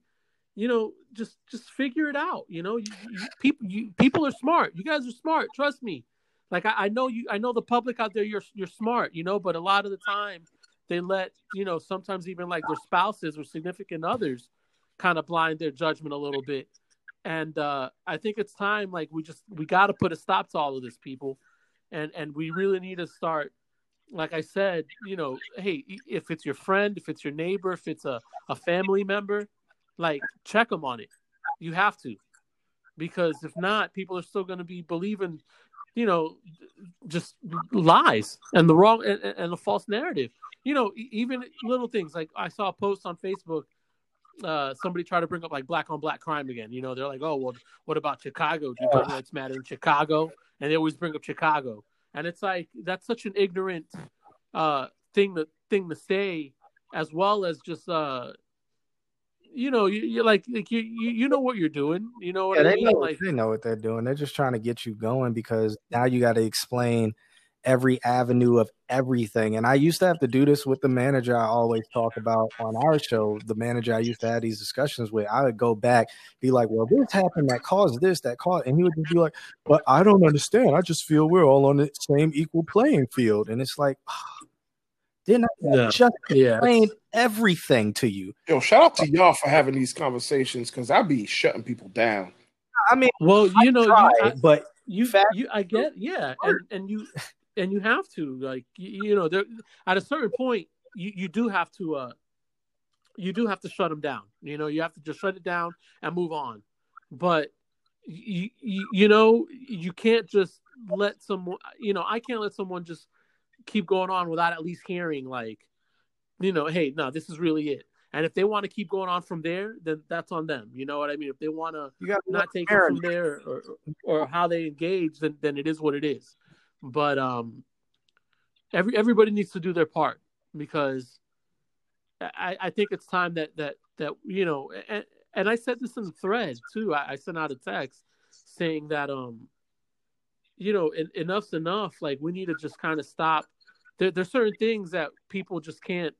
you know just just figure it out you know you, you, people you, people are smart. You guys are smart. Trust me. Like I, I know you i know the public out there you're you're smart you know but a lot of the time they let you know sometimes even like their spouses or significant others kind of blind their judgment a little bit and uh, I think it's time. Like we just we got to put a stop to all of this, people, and and we really need to start. Like I said, you know, hey, if it's your friend, if it's your neighbor, if it's a a family member, like check them on it. You have to, because if not, people are still going to be believing, you know, just lies and the wrong and, and the false narrative. You know, even little things like I saw a post on Facebook uh, somebody try to bring up like black on black crime again. You know, they're like, oh, well, what about Chicago? Do gun rights matter in Chicago? And they always bring up Chicago, and it's like that's such an ignorant uh, thing to thing to say, as well as just uh, you know, you, you're like, like you, you you know what you're doing. You know what Yeah, I they mean? know, Like, they know what they're doing. They're just trying to get you going because now you got to explain every avenue of everything. And I used to have to do this with the manager I always talk about on our show. The manager I used to have these discussions with, I would go back, be like, well, this happened that caused this, that caused, and he would just be like, but I don't understand. I just feel we're all on the same equal playing field. And it's like, didn't I No. just yeah, explain everything to you? Yo, shout out to y'all for having these conversations because I'd be shutting people down. I mean, well, you know, you, I, but you Fact- you I get yeah, and and you and you have to like you, you know there at a certain point you you do have to uh you do have to shut them down. You know, you have to just shut it down and move on. But you you, you know you can't just let someone you know I can't let someone just keep going on without at least hearing like you know hey no this is really it. And if they want to keep going on from there, then that's on them. You know what I mean? If they want to not take it from there or or how they engage, then then it is what it is. But um, every everybody needs to do their part because I, I think it's time that that that you know and, and I said this in the thread too. I, I sent out a text saying that um, you know, en- enough's enough. Like we need to just kind of stop. There, there's certain things that people just can't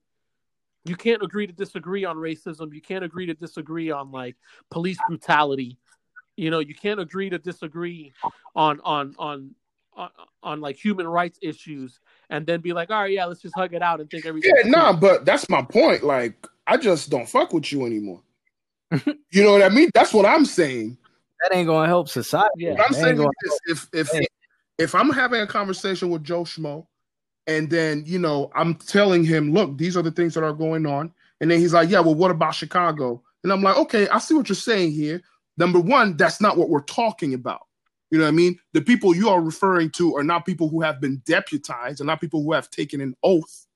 You can't agree to disagree on racism. You can't agree to disagree on like police brutality. You know, you can't agree to disagree on on on on, on like human rights issues and then be like, all right, yeah, let's just hug it out and think everything. Yeah, nah, but that's my point. Like, I just don't fuck with you anymore. you know what I mean? That's what I'm saying. That ain't gonna help society. Yeah. What I'm saying is this, if if if I'm having a conversation with Joe Schmo, and then you know I'm telling him, look, these are the things that are going on, and then he's like, yeah, well, what about Chicago? And I'm like, okay, I see what you're saying here. Number one, that's not what we're talking about. You know what I mean? The people you are referring to are not people who have been deputized and not people who have taken an oath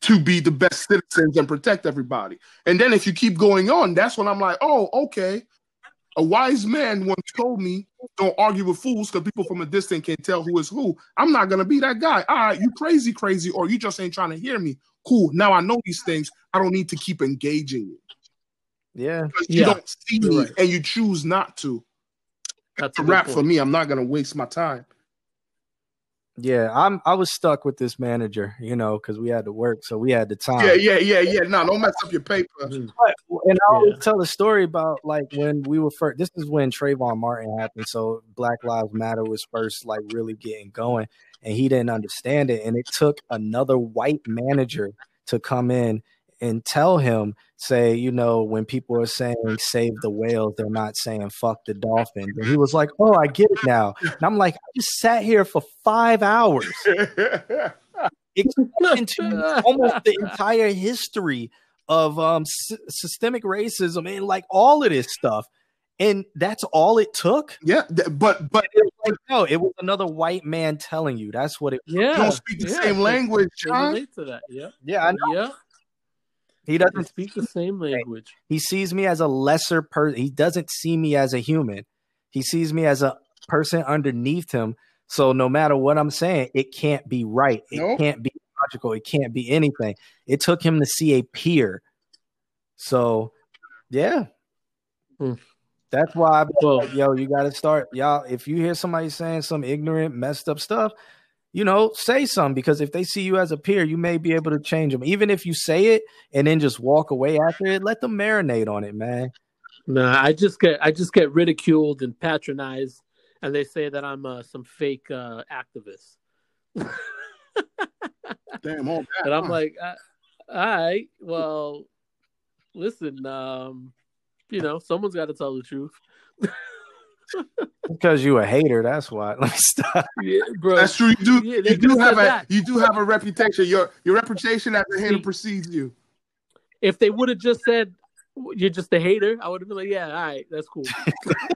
to be the best citizens and protect everybody. And then if you keep going on, that's when I'm like, oh, okay. A wise man once told me, don't argue with fools because people from a distance can tell who is who. I'm not going to be that guy. All right, you crazy, crazy, or you just ain't trying to hear me. Cool. Now I know these things. I don't need to keep engaging you Yeah. because you Yeah, don't see you're me right. and you choose not to. That's a wrap point. for me. I'm not going to waste my time. Yeah. I'm I was stuck with this manager, you know, because we had to work, so we had the time. Yeah, yeah, yeah, yeah. No, don't mess up your paper. But- and I always Yeah. tell a story about like when we were first. This is when Trayvon Martin happened. So Black Lives Matter was first like really getting going, and he didn't understand it. And it took another white manager to come in and tell him, say, you know, when people are saying "save the whales," they're not saying "fuck the dolphins." And he was like, "Oh, I get it now." And I'm like, I just sat here for five hours explaining to you almost the entire history of um sy- systemic racism and like all of this stuff and that's all it took yeah, th- but but it was like no it was another white man telling you that's what it Yeah, you don't speak the yeah, same language, They John. relate to that. Yeah, yeah I know. yeah. He doesn't speak the same language. he sees me as a lesser person he doesn't see me as a human. He sees me as a person underneath him. So no matter what i'm saying it can't be right. It Nope. can't be logical. It can't be anything. It took him to see a peer. So yeah. Hmm. that's why I'm Well, like, yo you got to start. Y'all if you hear somebody saying some ignorant messed up stuff you know say something because if they see you as a peer you may be able to change them even if you say it and then just walk away after it let them marinate on it man Nah, I just get I just get ridiculed and patronized, and they say that I'm uh, some fake uh, activist, Damn, all that. and I'm huh? like, uh, all right, well, listen, um, you know, someone's got to tell the truth, because you a hater that's why let me stop yeah, bro. That's true. You do. Yeah, you do could've a. that. You do have a reputation. Your your reputation as a hater precedes you. If they would have just said you're just a hater, I would have been like, yeah, all right, that's cool,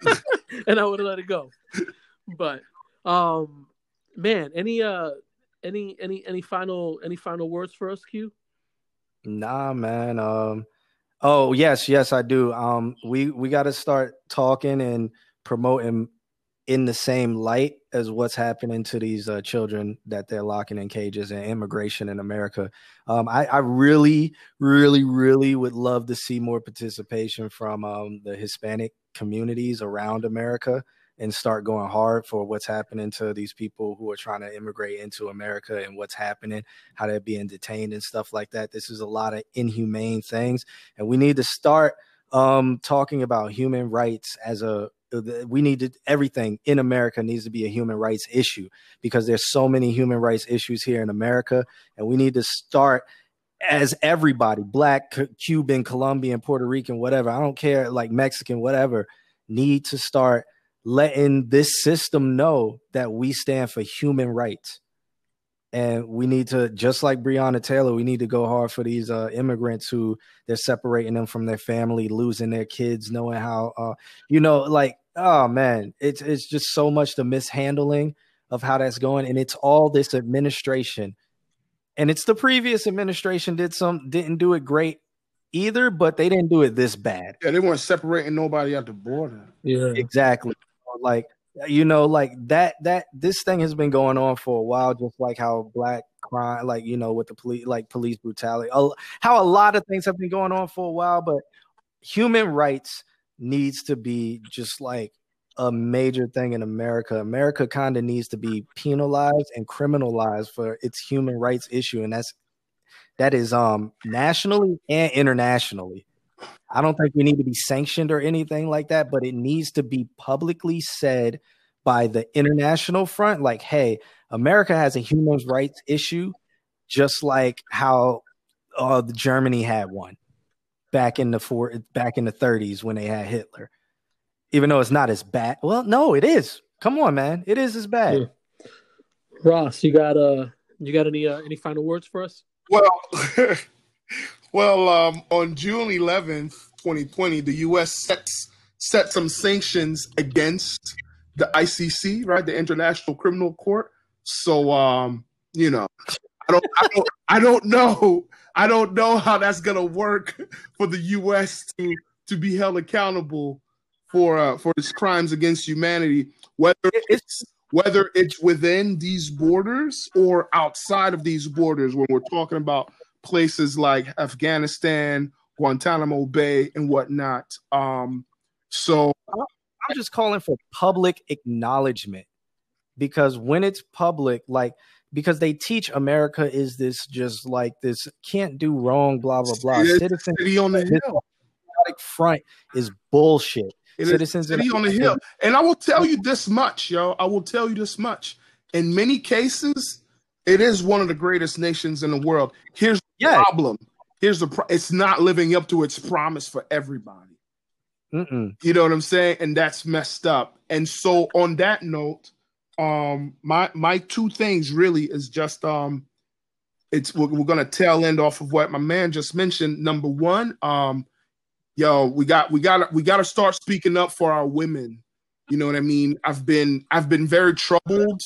and I would have let it go. But, um, man, any uh, any any any final any final words for us, Q? Nah, man. Um, oh yes, yes, I do. Um, we we got to start talking and promoting in the same light as what's happening to these uh, children that they're locking in cages and immigration in America. Um, I, I really, really, really would love to see more participation from um, the Hispanic communities around America and start going hard for what's happening to these people who are trying to immigrate into America and what's happening how they're being detained and stuff like that. This is a lot of inhumane things, and we need to start um, talking about human rights as a. We need to everything in America needs to be a human rights issue because there's so many human rights issues here in America, and we need to start as everybody, black, Cuban, Colombian, Puerto Rican, whatever. I don't care, like Mexican, whatever. Need to start letting this system know that we stand for human rights and we need to just like breonna taylor we need to go hard for these uh, immigrants who they're separating them from their family losing their kids knowing how uh, you know like oh man. It's it's just so much the mishandling of how that's going and it's all this administration. And it's the previous administration did some didn't do it great either but they didn't do it this bad. Yeah, they weren't separating nobody at the border. Yeah, exactly. Like you know like that that this thing has been going on for a while just like how black crime like you know with the police like police brutality. A- how a lot of things have been going on for a while but human rights needs to be just like a major thing in america america kind of needs to be penalized and criminalized for its human rights issue and that's that is um nationally and internationally. I don't think we need to be sanctioned or anything like that, but it needs to be publicly said by the international front like, hey, America has a human rights issue, just like how uh, Germany had one back in the four back in the 30s when they had Hitler. Even though it's not as bad. Well, no, it is. Come on, man. It is as bad. Yeah. Ross, you got uh you got any uh, any final words for us? Well, well, um, on June 11th, 2020, the U.S. sets set some sanctions against the ICC, right, the International Criminal Court. So, um, you know, I don't, I don't, I don't know, I don't know how that's gonna work for the U.S. to to be held accountable for uh, for its crimes against humanity, whether it's whether it's within these borders or outside of these borders. When we're talking about places like Afghanistan, Guantanamo Bay, and whatnot. Um, so I'm just calling for public acknowledgement because when it's public, like because they teach America is this just like this can't do wrong, blah blah blah. Citizen on the hill. front is bullshit. It Citizens city on the hill. And I will tell you this much, yo. I will tell you this much. In many cases, it is one of the greatest nations in the world. Here's the yeah. problem. Here's the pro- it's not living up to its promise for everybody. Mm-mm. You know what I'm saying? And that's messed up. And so on that note, um, my my two things really is just um, it's we're, we're gonna tail end off of what my man just mentioned. Number one, um, yo, we got we got we got to start speaking up for our women. You know what I mean? I've been I've been very troubled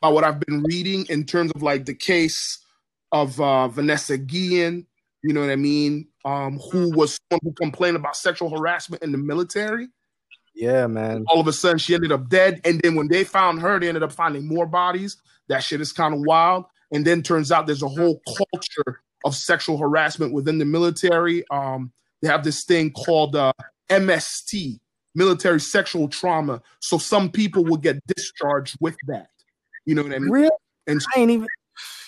by what I've been reading in terms of like the case of uh, Vanessa Guillen. You know what I mean? Um, who was someone who complained about sexual harassment in the military. Yeah, man. All of a sudden, she ended up dead. And then when they found her, they ended up finding more bodies. That shit is kind of wild. And then turns out there's a whole culture of sexual harassment within the military. Um, they have this thing called uh, MST, military sexual trauma. So some people will get discharged with that. You know what I mean? Really? And I ain't even.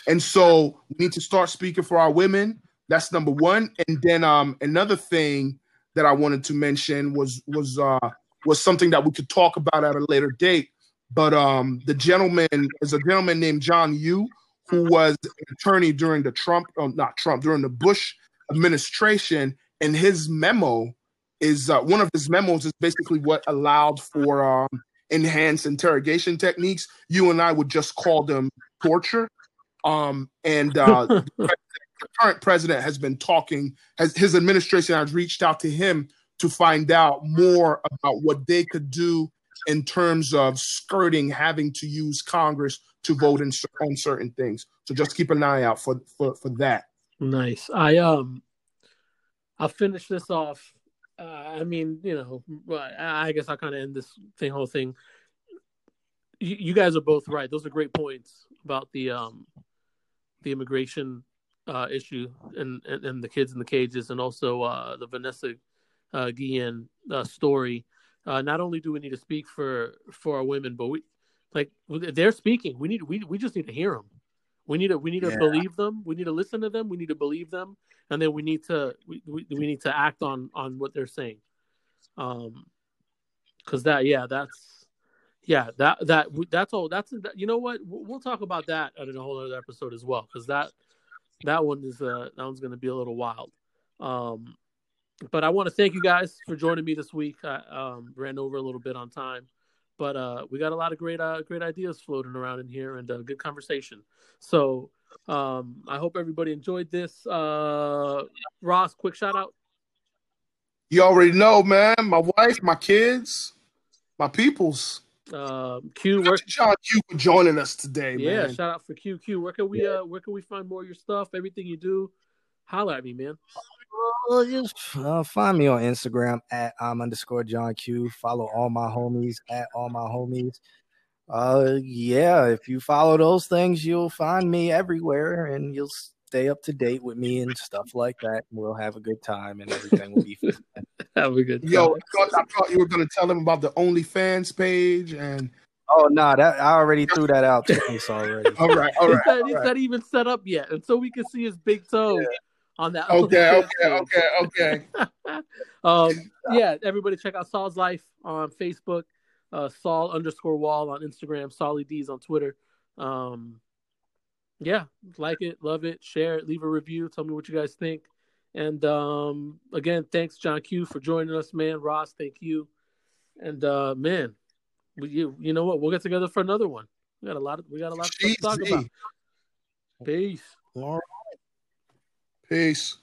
And so we need to start speaking for our women. That's number one. And then um, another thing that I wanted to mention was was uh, was something that we could talk about at a later date. But um, the gentleman is a gentleman named John Yoo, who was an attorney during the Trump, oh, not Trump, during the Bush administration, and his memo is uh, one of his memos is basically what allowed for um, enhanced interrogation techniques. You and I would just call them torture. Um, and uh, the current president has been talking, has his administration has reached out to him to find out more about what they could do in terms of skirting having to use Congress to vote in, on certain things. So just keep an eye out for, for, for that. Nice. I um I'll finish this off. Uh, I mean, you know, I guess I'll kind of end this thing, whole thing. You, you, guys are both right. Those are great points about the um, the immigration uh, issue and, and, and the kids in the cages, and also uh, the Vanessa uh, Guillen uh, story. Uh, not only do we need to speak for for our women, but we like they're speaking. We need we we just need to hear them. We need to we need to yeah. believe them. We need to listen to them. We need to believe them, and then we need to we, we, we need to act on on what they're saying. Um, because that yeah that's yeah that that that's all that's you know what we'll talk about that in a whole other episode as well because that that one is uh that one's gonna be a little wild. Um, but I want to thank you guys for joining me this week. I um, ran over a little bit on time. But uh, we got a lot of great uh, great ideas floating around in here and uh, good conversation. So um, I hope everybody enjoyed this. Uh, Ross, quick shout out. You already know, man. My wife, my kids, my peoples. Um, Q, where, John Q for joining us today, yeah, man. shout out for Q. Q, where can we yeah. uh, where can we find more of your stuff? Everything you do, holla at me, man. Uh, just uh, find me on Instagram at um underscore John Q. Follow all my homies at all my homies. Uh, yeah, if you follow those things, you'll find me everywhere, and you'll stay up to date with me and stuff like that. We'll have a good time, and everything will be have a good. Time. Yo, I thought, I thought you were going to tell them about the OnlyFans page and Oh no, nah, that I already threw that out twice already. all right, all right. It's not, all it's right. not even set up yet, and so we can see his big toe on that. Okay, okay, okay, okay. um, yeah, everybody check out Saul's Life on Facebook, uh, Saul underscore Wall on Instagram, Solly D's on Twitter. Um, yeah, like it, love it, share it, leave a review, tell me what you guys think. And um, again, thanks John Q for joining us, man. Ross, thank you. And uh, man, we, you you know what? We'll get together for another one. We got a lot of we got a lot of stuff to talk about. Peace. All right. Peace.